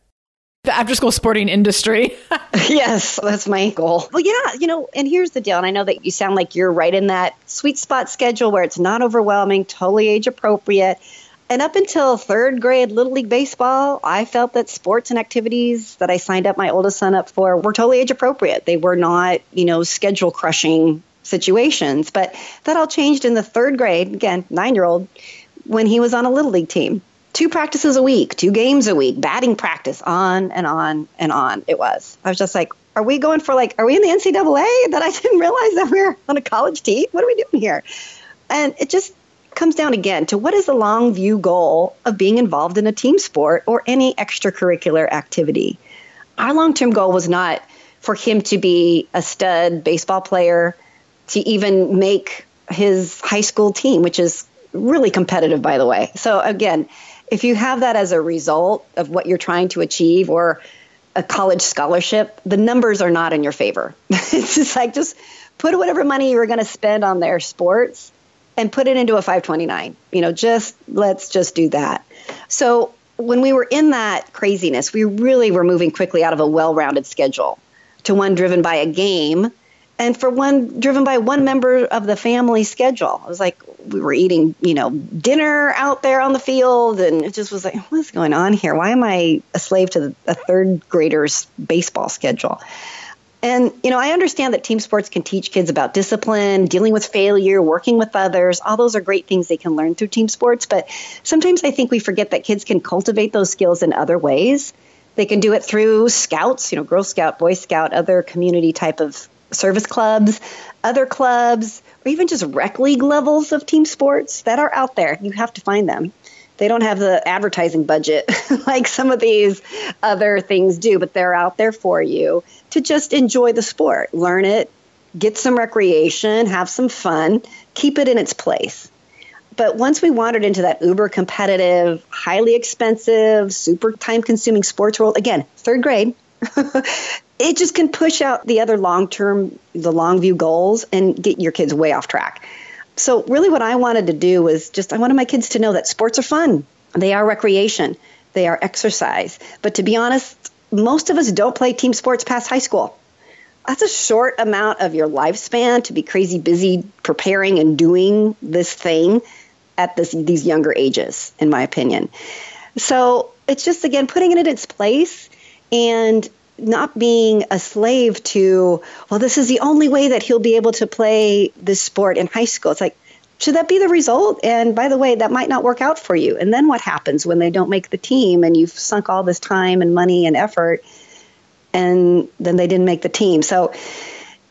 the after school sporting industry. yes, that's my goal. Well, yeah, you know, and here's the deal. And I know that you sound like you're right in that sweet spot schedule where it's not overwhelming, totally age appropriate. And up until third grade Little League Baseball, I felt that sports and activities that I signed up my oldest son up for were totally age appropriate. They were not, you know, schedule crushing situations. But that all changed in the third grade, again, nine year old, when he was on a Little League team two practices a week, two games a week, batting practice, on and on and on. It was. I was just like, are we going for like, are we in the NCAA that I didn't realize that we are on a college team? What are we doing here? And it just comes down again to what is the long view goal of being involved in a team sport or any extracurricular activity? Our long term goal was not for him to be a stud baseball player, to even make his high school team, which is really competitive, by the way. So, again, if you have that as a result of what you're trying to achieve or a college scholarship, the numbers are not in your favor. it's just like just put whatever money you were going to spend on their sports and put it into a 529. You know, just let's just do that. So when we were in that craziness, we really were moving quickly out of a well-rounded schedule to one driven by a game and for one driven by one member of the family schedule. It was like we were eating, you know, dinner out there on the field, and it just was like, what's going on here? Why am I a slave to a third grader's baseball schedule? And, you know, I understand that team sports can teach kids about discipline, dealing with failure, working with others. All those are great things they can learn through team sports. But sometimes I think we forget that kids can cultivate those skills in other ways. They can do it through scouts, you know, Girl Scout, Boy Scout, other community type of service clubs, other clubs, or even just rec league levels of team sports that are out there. You have to find them. They don't have the advertising budget like some of these other things do, but they're out there for you to just enjoy the sport, learn it, get some recreation, have some fun, keep it in its place. But once we wandered into that uber competitive, highly expensive, super time consuming sports world, again, third grade, it just can push out the other long term, the long view goals and get your kids way off track. So, really, what I wanted to do was just I wanted my kids to know that sports are fun, they are recreation, they are exercise. But to be honest, most of us don't play team sports past high school. That's a short amount of your lifespan to be crazy busy preparing and doing this thing at this, these younger ages, in my opinion. So it's just, again, putting it in its place and not being a slave to, well, this is the only way that he'll be able to play this sport in high school. It's like, should that be the result? And by the way, that might not work out for you. And then what happens when they don't make the team and you've sunk all this time and money and effort and then they didn't make the team? So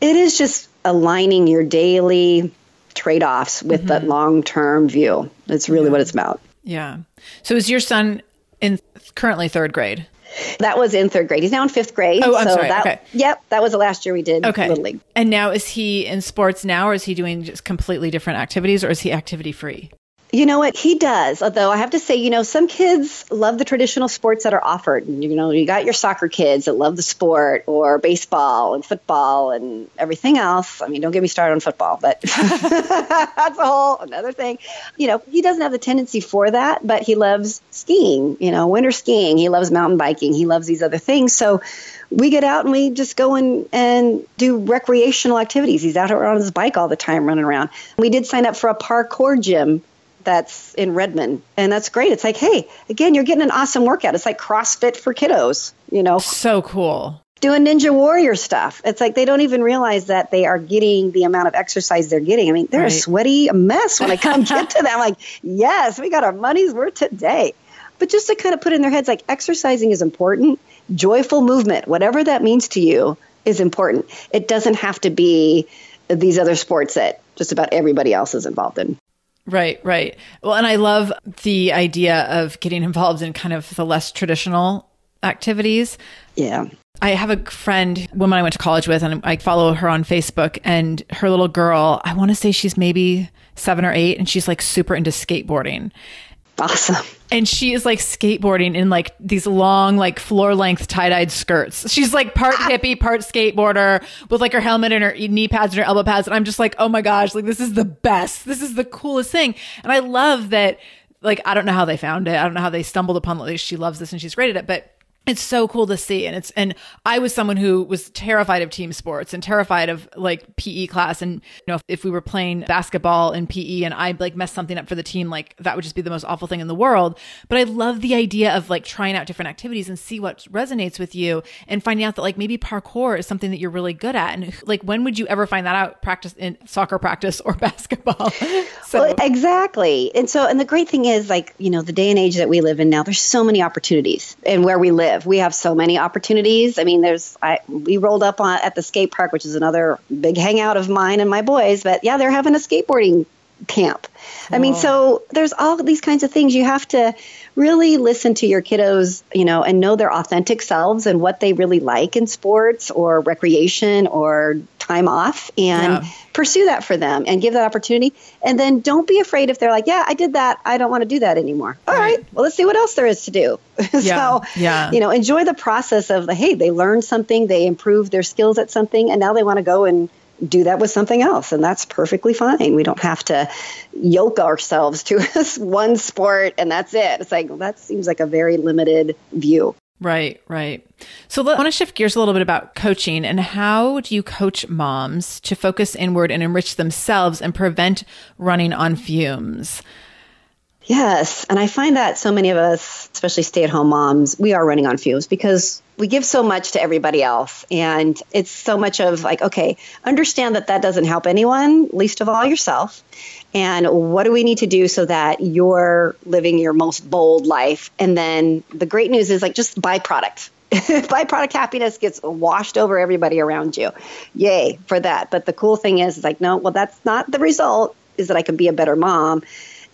it is just aligning your daily trade offs with mm-hmm. that long term view. That's really yeah. what it's about. Yeah. So is your son in currently third grade? That was in third grade. He's now in fifth grade. Oh, I'm so sorry. That, okay. Yep, that was the last year we did okay. Little League. And now is he in sports now, or is he doing just completely different activities, or is he activity free? You know what? He does. Although I have to say, you know, some kids love the traditional sports that are offered. You know, you got your soccer kids that love the sport or baseball and football and everything else. I mean, don't get me started on football, but that's a whole another thing. You know, he doesn't have the tendency for that, but he loves skiing, you know, winter skiing. He loves mountain biking. He loves these other things. So we get out and we just go and, and do recreational activities. He's out on his bike all the time running around. We did sign up for a parkour gym that's in Redmond. And that's great. It's like, hey, again, you're getting an awesome workout. It's like CrossFit for kiddos, you know. So cool. Doing Ninja Warrior stuff. It's like they don't even realize that they are getting the amount of exercise they're getting. I mean, they're right. a sweaty mess when I come get to them. Like, yes, we got our money's worth today. But just to kind of put in their heads, like exercising is important. Joyful movement, whatever that means to you, is important. It doesn't have to be these other sports that just about everybody else is involved in. Right, right. Well, and I love the idea of getting involved in kind of the less traditional activities. Yeah. I have a friend, woman I went to college with, and I follow her on Facebook. And her little girl, I want to say she's maybe seven or eight, and she's like super into skateboarding. Awesome. And she is like skateboarding in like these long, like floor length tie dyed skirts. She's like part ah. hippie, part skateboarder with like her helmet and her knee pads and her elbow pads. And I'm just like, oh my gosh, like this is the best. This is the coolest thing. And I love that. Like, I don't know how they found it. I don't know how they stumbled upon it. Like, she loves this and she's great at it. But it's so cool to see and it's and i was someone who was terrified of team sports and terrified of like pe class and you know if, if, we were playing basketball in pe and i like messed something up for the team like that would just be the most awful thing in the world. But i love the idea of like trying out different activities and see what resonates with you and finding out that like maybe parkour is something that you're really good at and like when would you ever find that out? Practice in soccer practice or basketball. So well, exactly. And so and the great thing is like you know the day and age that we live in now there's so many opportunities and where we live live. We have so many opportunities. I mean, there's I we rolled up on at the skate park, which is another big hangout of mine and my boys. But yeah, they're having a skateboarding camp. I mean, so there's all these kinds of things you have to really listen to your kiddos, you know, and know their authentic selves and what they really like in sports or recreation or time off and yeah. pursue that for them and give that opportunity. And then don't be afraid if they're like, yeah, I did that. I don't want to do that anymore. All right. right well, let's see what else there is to do. Yeah. so, yeah. you know, enjoy the process of the, hey, they learned something, they improved their skills at something, and now they want to go and do that with something else and that's perfectly fine we don't have to yoke ourselves to this one sport and that's it it's like well, that seems like a very limited view Right, right. So I want to shift gears a little bit about coaching and how do you coach moms to focus inward and enrich themselves and prevent running on fumes? Yes. And I find that so many of us, especially stay at home moms, we are running on fumes because we give so much to everybody else. And it's so much of like, okay, understand that that doesn't help anyone, least of all yourself. And what do we need to do so that you're living your most bold life? And then the great news is like just byproduct. byproduct happiness gets washed over everybody around you. Yay for that. But the cool thing is, like, no, well, that's not the result, is that I can be a better mom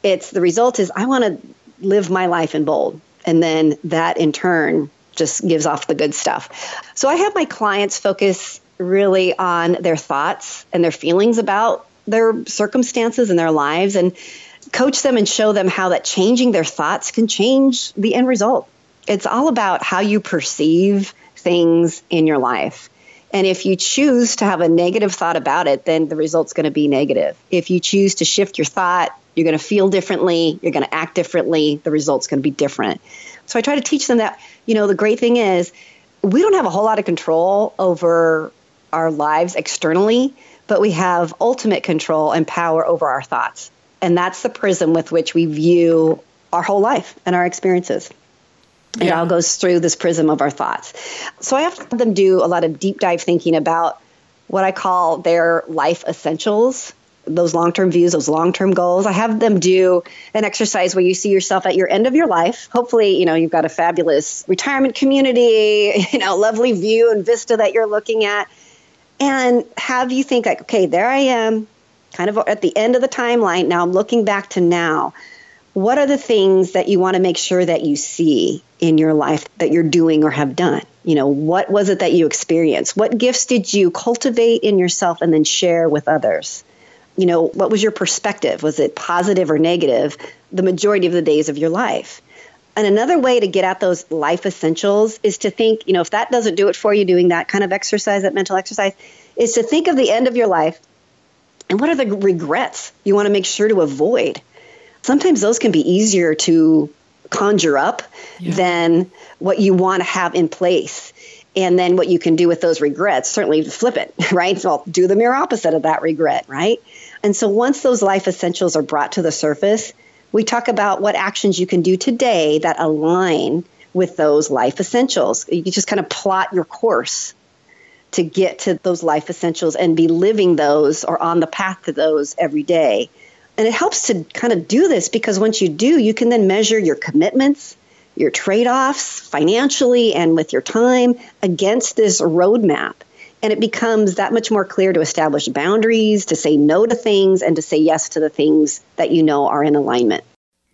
it's the result is I want to live my life in bold. And then that in turn just gives off the good stuff. So I have my clients focus really on their thoughts and their feelings about their circumstances and their lives and coach them and show them how that changing their thoughts can change the end result. It's all about how you perceive things in your life. And if you choose to have a negative thought about it, then the result's going to be negative. If you choose to shift your thought you're going to feel differently. You're going to act differently. The result's going to be different. So I try to teach them that, you know, the great thing is we don't have a whole lot of control over our lives externally, but we have ultimate control and power over our thoughts. And that's the prism with which we view our whole life and our experiences. It all goes through this prism of our thoughts. So I have them do a lot of deep dive thinking about what I call their life essentials those long term views, those long term goals. I have them do an exercise where you see yourself at your end of your life. Hopefully, you know, you've got a fabulous retirement community, you know, lovely view and vista that you're looking at. And have you think, like, okay, there I am, kind of at the end of the timeline. Now I'm looking back to now. What are the things that you want to make sure that you see in your life that you're doing or have done? You know, what was it that you experienced? What gifts did you cultivate in yourself and then share with others? You know, what was your perspective? Was it positive or negative the majority of the days of your life? And another way to get at those life essentials is to think, you know, if that doesn't do it for you, doing that kind of exercise, that mental exercise, is to think of the end of your life and what are the regrets you want to make sure to avoid. Sometimes those can be easier to conjure up yeah. than what you want to have in place. And then what you can do with those regrets, certainly flip it, right? So I'll do the mirror opposite of that regret, right? And so once those life essentials are brought to the surface, we talk about what actions you can do today that align with those life essentials. You just kind of plot your course to get to those life essentials and be living those or on the path to those every day. And it helps to kind of do this because once you do, you can then measure your commitments, your trade offs financially and with your time against this roadmap. And it becomes that much more clear to establish boundaries, to say no to things, and to say yes to the things that you know are in alignment.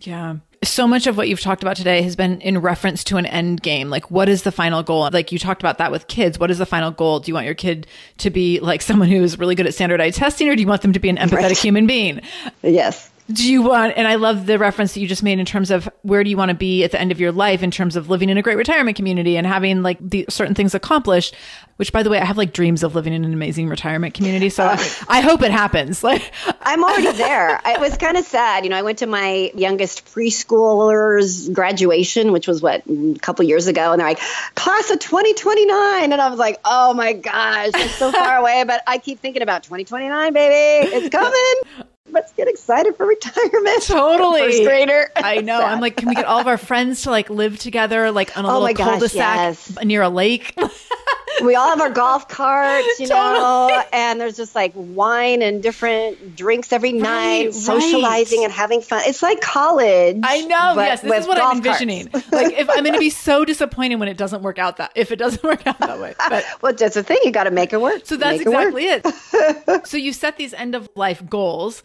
Yeah. So much of what you've talked about today has been in reference to an end game. Like, what is the final goal? Like, you talked about that with kids. What is the final goal? Do you want your kid to be like someone who's really good at standardized testing, or do you want them to be an empathetic right. human being? Yes do you want and i love the reference that you just made in terms of where do you want to be at the end of your life in terms of living in a great retirement community and having like the certain things accomplished which by the way i have like dreams of living in an amazing retirement community so uh, I, hope it happens. Like i'm already there. It was kind of sad you know i went to my youngest preschooler's graduation which was what a couple years ago and they're like class of 2029 and i was like oh my gosh it's so far away but i keep thinking about 2029 baby. It's coming let's get excited for retirement. Totally. First grader. I know. I'm like, can we get all of our friends to like live together, like on a oh little cul-de-sac yes. near a lake? we all have our golf carts, you totally. know, and there's just like wine and different drinks every right, night, socializing right. and having fun. It's like college. I know. yes, this is what I'm envisioning. like, if I'm going to be so disappointed when it doesn't work out that if it doesn't work out that way. But well, that's the thing. You got to make it work. So that's make exactly it, it. so you set these end of life goals.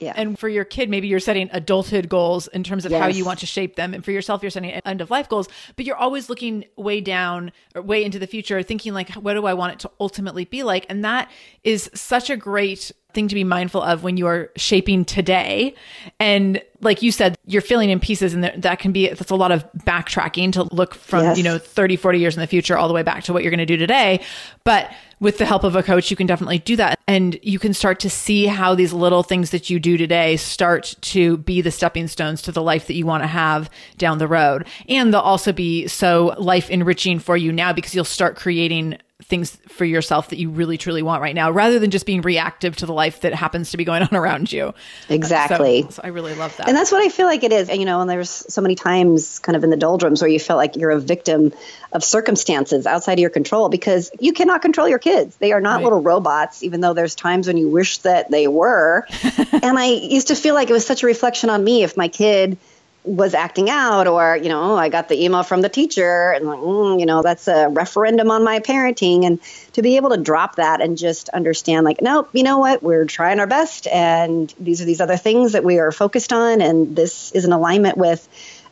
Yeah. And for your kid, maybe you're setting adulthood goals in terms of yes. how you want to shape them. And for yourself, you're setting end of life goals, but you're always looking way down or way into the future, thinking like, what do I want it to ultimately be like? And that is such a great thing to be mindful of when you are shaping today. And like you said, you're filling in pieces and that can be, that's a lot of backtracking to look from, yes. you know, 30, 40 years in the future all the way back to what you're going to do today. But with the help of a coach, you can definitely do that. And you can start to see how these little things that you do today start to be the stepping stones to the life that you want to have down the road. And they'll also be so life enriching for you now because you'll start creating things for yourself that you really truly want right now rather than just being reactive to the life that happens to be going on around you. Uh, exactly. So, so I really love that. And that's what I feel like it is. And, you know, and there's so many times kind of in the doldrums where you feel like you're a victim of circumstances outside of your control because you cannot control your kids. They are not right. little robots, even though there's times when you wish that they were. and I used to feel like it was such a reflection on me if my kid – was acting out or you know i got the email from the teacher and like mm, you know that's a referendum on my parenting. And to be able to drop that and just understand like nope you know what? We're trying our best and these are these other things that we are focused on and this is in alignment with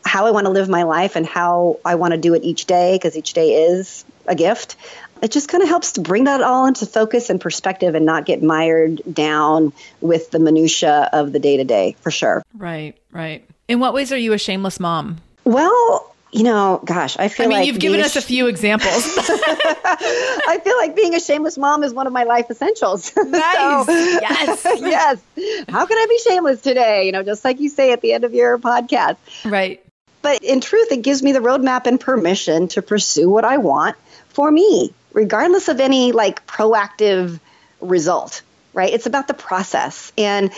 how i want to live my life and how i want to do it each day because each day is a gift. It just kind of helps to bring that all into focus and perspective and not get mired down with the minutia of the day to day for sure. Right right in what ways are you a shameless mom? Well, you know, gosh, I feel like I mean, like you've given us a few examples. I feel like being a shameless mom is one of my life essentials. Nice. so, yes. yes. How can I be shameless today? You know, just like you say at the end of your podcast. Right. But in truth, it gives me the roadmap and permission to pursue what I want for me, regardless of any like proactive result. Right. It's about the process. And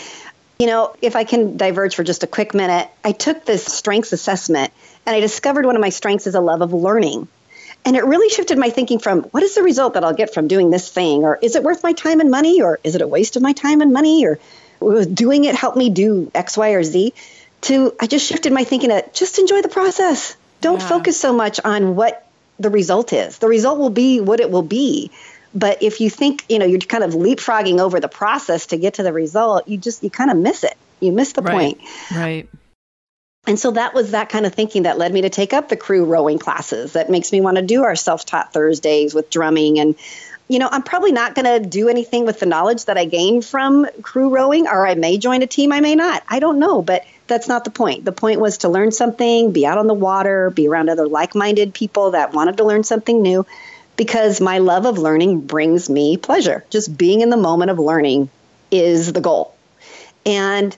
you know, if I can diverge for just a quick minute, I took this strengths assessment and I discovered one of my strengths is a love of learning. And it really shifted my thinking from what is the result that I'll get from doing this thing? Or is it worth my time and money? Or is it a waste of my time and money? Or will doing it help me do X, Y, or Z? To I just shifted my thinking to just enjoy the process. Don't yeah. focus so much on what the result is. The result will be what it will be. But if you think, you know, you're kind of leapfrogging over the process to get to the result, you just, you kind of miss it. You miss the right. point. Right. And so that was that kind of thinking that led me to take up the crew rowing classes. That makes me want to do our self taught Thursdays with drumming. And, you know, I'm probably not going to do anything with the knowledge that I gained from crew rowing, or I may join a team, I may not. I don't know. But that's not the point. The point was to learn something, be out on the water, be around other like minded people that wanted to learn something new because my love of learning brings me pleasure. Just being in the moment of learning is the goal. And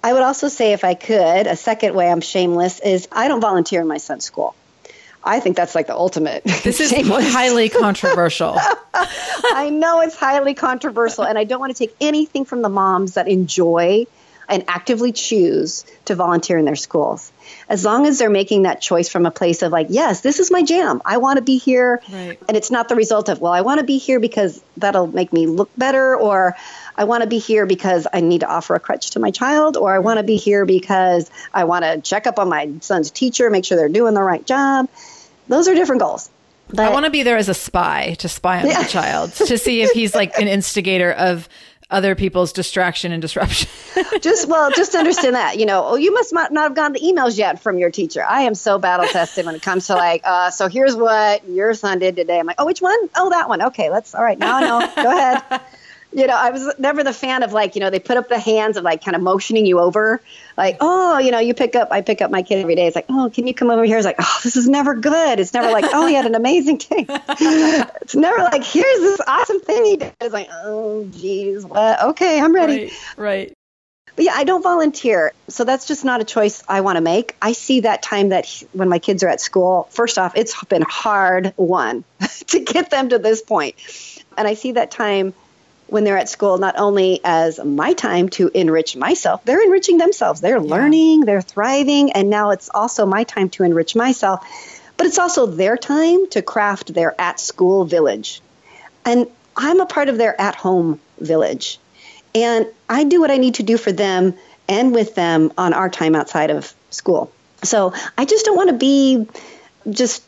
I would also say, if I could, a second way I'm shameless is I don't volunteer in my son's school. I think that's like the ultimate. This is highly controversial. I know it's highly controversial, and I don't want to take anything from the moms that enjoy and actively choose to volunteer in their schools as long as they're making that choice from a place of like, yes, this is my jam. I want to be here. Right. And it's not the result of, well, I want to be here because that'll make me look better, or I want to be here because I need to offer a crutch to my child, or I want to be here because I want to check up on my son's teacher, make sure they're doing the right job. Those are different goals. But, I want to be there as a spy to spy on yeah. the child to see if he's like an instigator of other people's distraction and disruption. just well, just understand that you know, oh, you must not, not have gotten the emails yet from your teacher. I am so battle tested when it comes to like, uh, so here's what your son did today. I'm like, oh, which one? Oh, that one. Okay, let's. All right, now I know. Go ahead you know, I was never the fan of like, you know, they put up the hands of like kind of motioning you over, like, oh, you know, you pick up, I pick up my kid every day. It's like, oh, can you come over here? It's like, oh, this is never good. It's never like, oh, he had an amazing day. it's never like, here's this awesome thing he did. It's like, oh, geez, what? Okay, I'm ready. Right. right. But yeah, I don't volunteer. So that's just not a choice I want to make. I see that time that he, when my kids are at school, first off, it's been hard one to get them to this point. And I see that time when they're at school not only as my time to enrich myself, they're enriching themselves. They're yeah. learning, they're thriving, and now it's also my time to enrich myself. But it's also their time to craft their at school village. And I'm a part of their at home village. And I do what I need to do for them and with them on our time outside of school. So I just don't want to be just,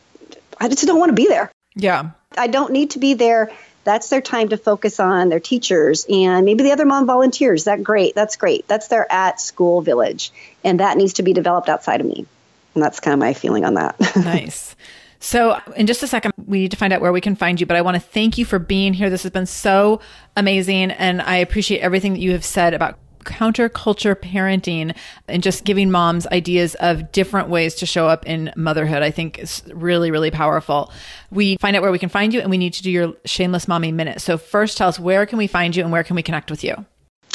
I just don't want to be there. Yeah. I don't need to be there that's their time to focus on their teachers and maybe the other mom volunteers. That great. That's great. That's their at school village. And that needs to be developed outside of me. And that's kind of my feeling on that. nice. So, in just a second, we need to find out where we can find you, but I want to thank you for being here. This has been so amazing. And I appreciate everything that you have said about counterculture parenting and just giving moms ideas of different ways to show up in motherhood, I think is really, really powerful. We find out where we can find you and we need to do your shameless mommy minute. So first tell us where can we find you and where can we connect with you?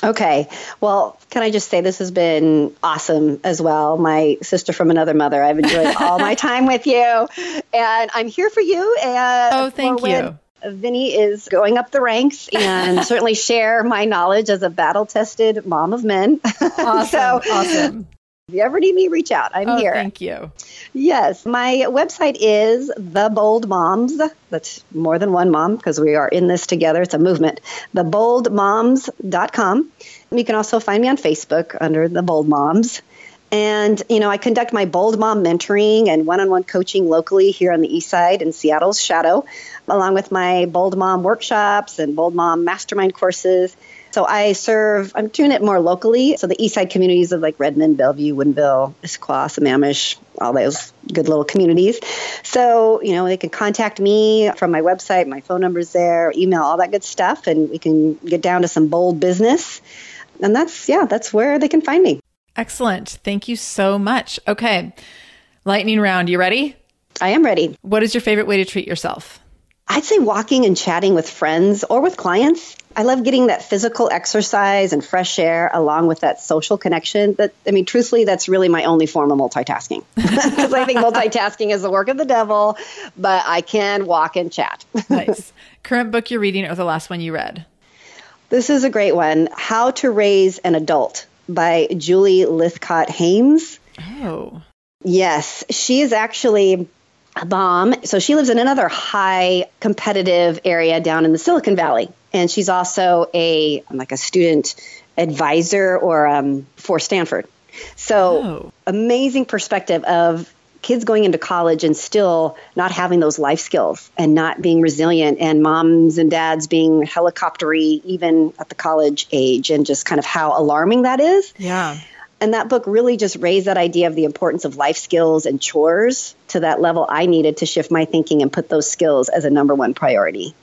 Okay. Well, can I just say this has been awesome as well? My sister from another mother. I've enjoyed all my time with you, and I'm here for you. And oh, thank you. Vinny is going up the ranks and certainly share my knowledge as a battle tested mom of men. Awesome. so, awesome. If you ever need me, reach out. I'm oh, here. Thank you. Yes, my website is The Bold Moms. That's more than one mom because we are in this together. It's a movement. TheBoldMoms.com. You can also find me on Facebook under The Bold Moms. And, you know, I conduct my Bold Mom mentoring and one on one coaching locally here on the east side in Seattle's Shadow, along with my Bold Mom workshops and Bold Mom mastermind courses. So I serve, I'm doing it more locally. So the east side communities of like Redmond, Bellevue, Woodinville, Issaquah, Sammamish, all those good little communities. So, you know, they can contact me from my website, my phone number's there, email, all that good stuff, and we can get down to some bold business. And that's, yeah, that's where they can find me. Excellent. Thank you so much. Okay. Lightning round. You ready? I am ready. What is your favorite way to treat yourself? I'd say walking and chatting with friends or with clients. I love getting that physical exercise and fresh air along with that social connection. That I mean, truthfully, that's really my only form of multitasking because I think multitasking is the work of the devil. But I can walk and chat. nice. Current book you're reading or the last one you read? This is a great one. How to Raise an Adult by Julie Lythcott Haims. Oh. Yes, she is actually a mom. So she lives in another high competitive area down in the Silicon Valley, and she's also a like a student advisor or um, for Stanford. So oh. amazing perspective of kids going into college and still not having those life skills and not being resilient and moms and dads being helicoptery even at the college age and just kind of how alarming that is. Yeah. And that book really just raised that idea of the importance of life skills and chores to that level I needed to shift my thinking and put those skills as a number one priority.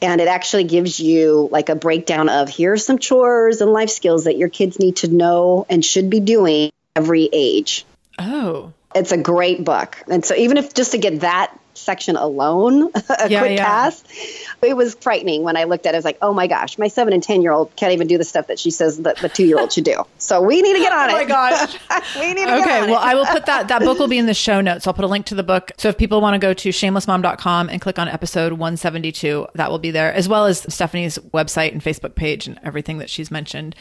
And it actually gives you like a breakdown of here's some chores and life skills that your kids need to know and should be doing every age. Oh. It's a great book. And so even if just to get that section alone, a yeah, quick yeah. pass, it was frightening when I looked at it. I was like, oh my gosh, my seven and 10 year old can't even do the stuff that she says that the two year old should do. So we need to get oh on it. Oh my gosh. we need to Okay. well, I will put that, that book will be in the show notes. I'll put a link to the book. So if people want to go to shamelessmom.com and click on episode 172, that will be there, as well as Stephanie's website and Facebook page and everything that she's mentioned.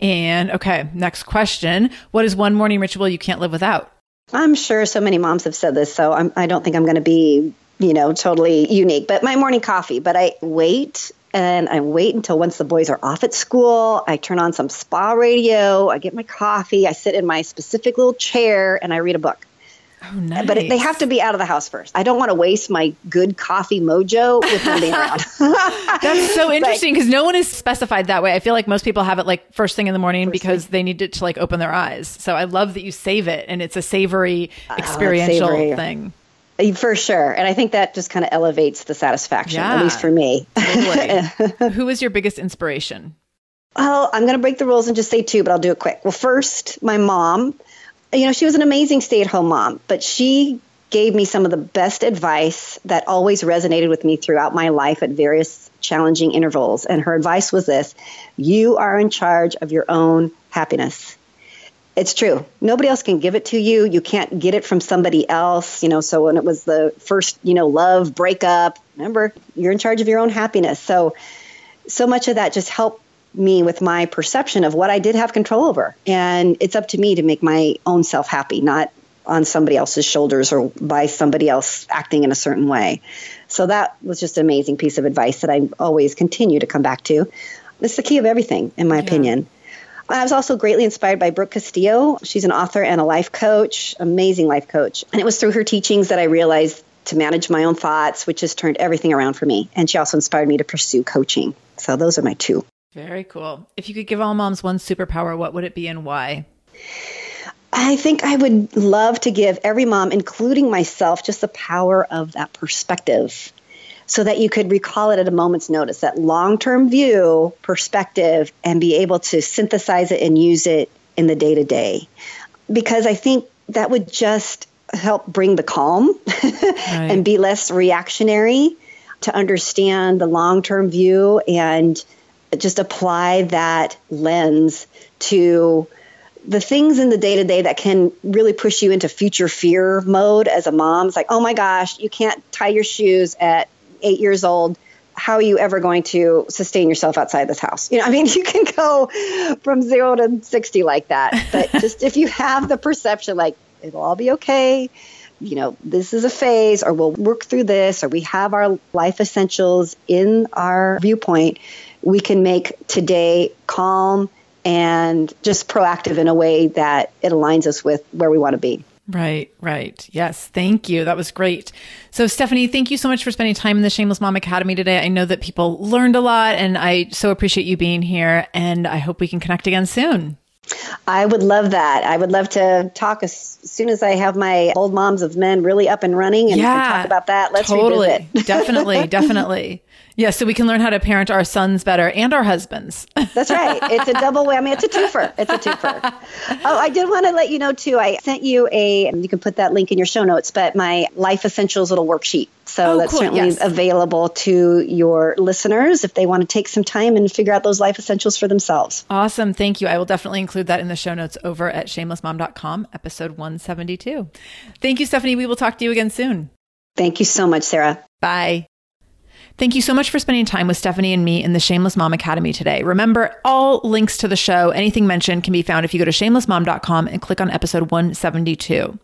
And okay, next question. What is one morning ritual you can't live without? I'm sure so many moms have said this, so I'm, I do not think I'm going to be, you know, totally unique. But my morning coffee, but I wait and I wait until once the boys are off at school. I turn on some spa radio. I get my coffee. I sit in my specific little chair and I read a book. Oh, nice. But they have to be out of the house first. I don't want to waste my good coffee mojo with them being around. That's so interesting because no one is specified that way. I feel like most people have it like first thing in the morning because thing. they need it to like open their eyes. So I love that you save it and it's a savory, oh, experiential oh, savory. thing. Uh, for sure. And I think that just kind of elevates the satisfaction, yeah, at least for me. Totally. Who is your biggest inspiration? Well, I'm going to break the rules and just say two, but I'll do it quick. Well, first, my mom you know, she was an amazing stay at home mom, but she gave me some of the best advice that always resonated with me throughout my life at various challenging intervals. And her advice was this you are in charge of your own happiness. It's true. Nobody else can give it to you. You can't get it from somebody else. You know, so when it was the first, you know, love breakup, remember, you're in charge of your own happiness. So, so much of that just helped me with my perception of what I did have control over. And it's up to me to make my own self happy, not on somebody else's shoulders or by somebody else acting in a certain way. So that was just an amazing piece of advice that I always continue to come back to. It's the key of everything, in my yeah. opinion. I was also greatly inspired by Brooke Castillo. She's an author and a life coach, amazing life coach. And it was through her teachings that I realized to manage my own thoughts, which has turned everything around for me. And she also inspired me to pursue coaching. So those are my two. Very cool. If you could give all moms one superpower, what would it be and why? I think I would love to give every mom, including myself, just the power of that perspective. so that you could recall it at a moment's notice, that long term view perspective, and be able to synthesize it and use it in the day to day. Because I think that would just help bring the calm right. and be less reactionary to understand the long term view and just apply that lens to the things in the day to day that can really push you into future fear mode as a mom. It's like, oh my gosh, you can't tie your shoes at eight years old. How are you ever going to sustain yourself outside this house? You know, I mean, you can go from zero to 60 like that. But just if you have the perception, like, it'll all be okay, you know, this is a phase, or we'll work through this, or we have our life essentials in our viewpoint, we can make today calm and just proactive in a way that it aligns us with where we want to be. Right, right. Yes, thank you. That was great. So, Stephanie, thank you so much for spending time in the Shameless Mom Academy today. I know that people learned a lot, and I so appreciate you being here. And I hope we can connect again soon. I would love that. I would love to talk as soon as I have my Bold moms of men really up and running and, yeah, talk about that. Let's totally, definitely, definitely. Yeah, so we can learn how to parent our sons better and our husbands. That's right. It's a double whammy. I mean, it's a twofer. It's a twofer. oh, I did want to let you know too. I sent you a. You can put that link in your show notes, but my Life Essentials little worksheet. So oh, that's cool. certainly yes. available to your listeners if they want to take some time and figure out those life essentials for themselves. Awesome. Thank you. I will definitely include that in the show notes over at shamelessmom.com, episode 172. Thank you, Stephanie. We will talk to you again soon. Thank you so much, Sarah. Bye. Thank you so much for spending time with Stephanie and me in the Shameless Mom Academy today. Remember, all links to the show, anything mentioned, can be found if you go to shamelessmom.com and click on episode 172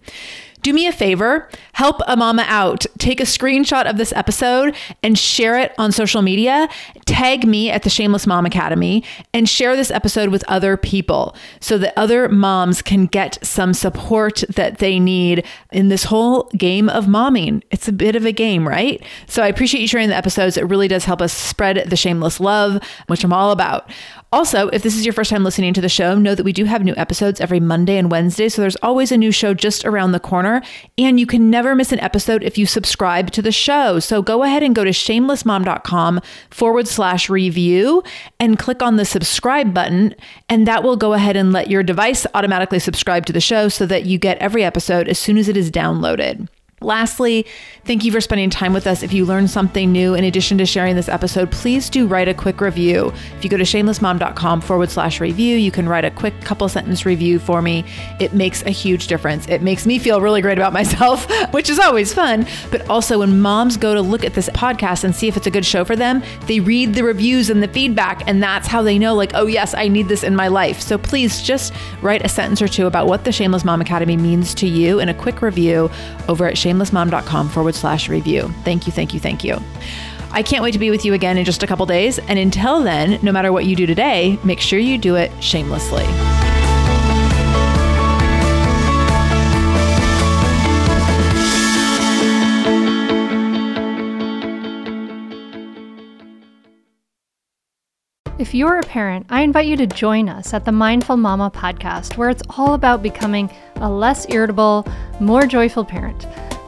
do me a favor, help a mama out. Take a screenshot of this episode and share it on social media. Tag me at the Shameless Mom Academy and share this episode with other people so that other moms can get some support that they need in this whole game of momming. It's a bit of a game, right? So I appreciate you sharing the episodes. It really does help us spread the shameless love, which I'm all about. Also, if this is your first time listening to the show, know that we do have new episodes every Monday and Wednesday. So there's always a new show just around the corner. And you can never miss an episode if you subscribe to the show. So go ahead and go to shamelessmom.com forward slash review and click on the subscribe button. And that will go ahead and let your device automatically subscribe to the show so that you get every episode as soon as it is downloaded. Lastly, thank you for spending time with us. If you learned something new in addition to sharing this episode, please do write a quick review. If you go to shamelessmom.com forward slash review, you can write a quick couple sentence review for me. It makes a huge difference. It makes me feel really great about myself, which is always fun. But also, when moms go to look at this podcast and see if it's a good show for them, they read the reviews and the feedback, and that's how they know, like, oh, yes, I need this in my life. So please just write a sentence or two about what the Shameless Mom Academy means to you in a quick review over at shamelessmom.com forward slash review. Thank you, thank you, thank you. I can't wait to be with you again in just a couple days. And until then, no matter what you do today, make sure you do it shamelessly. If you're a parent, I invite you to join us at the Mindful Mama podcast, where it's all about becoming a less irritable, more joyful parent.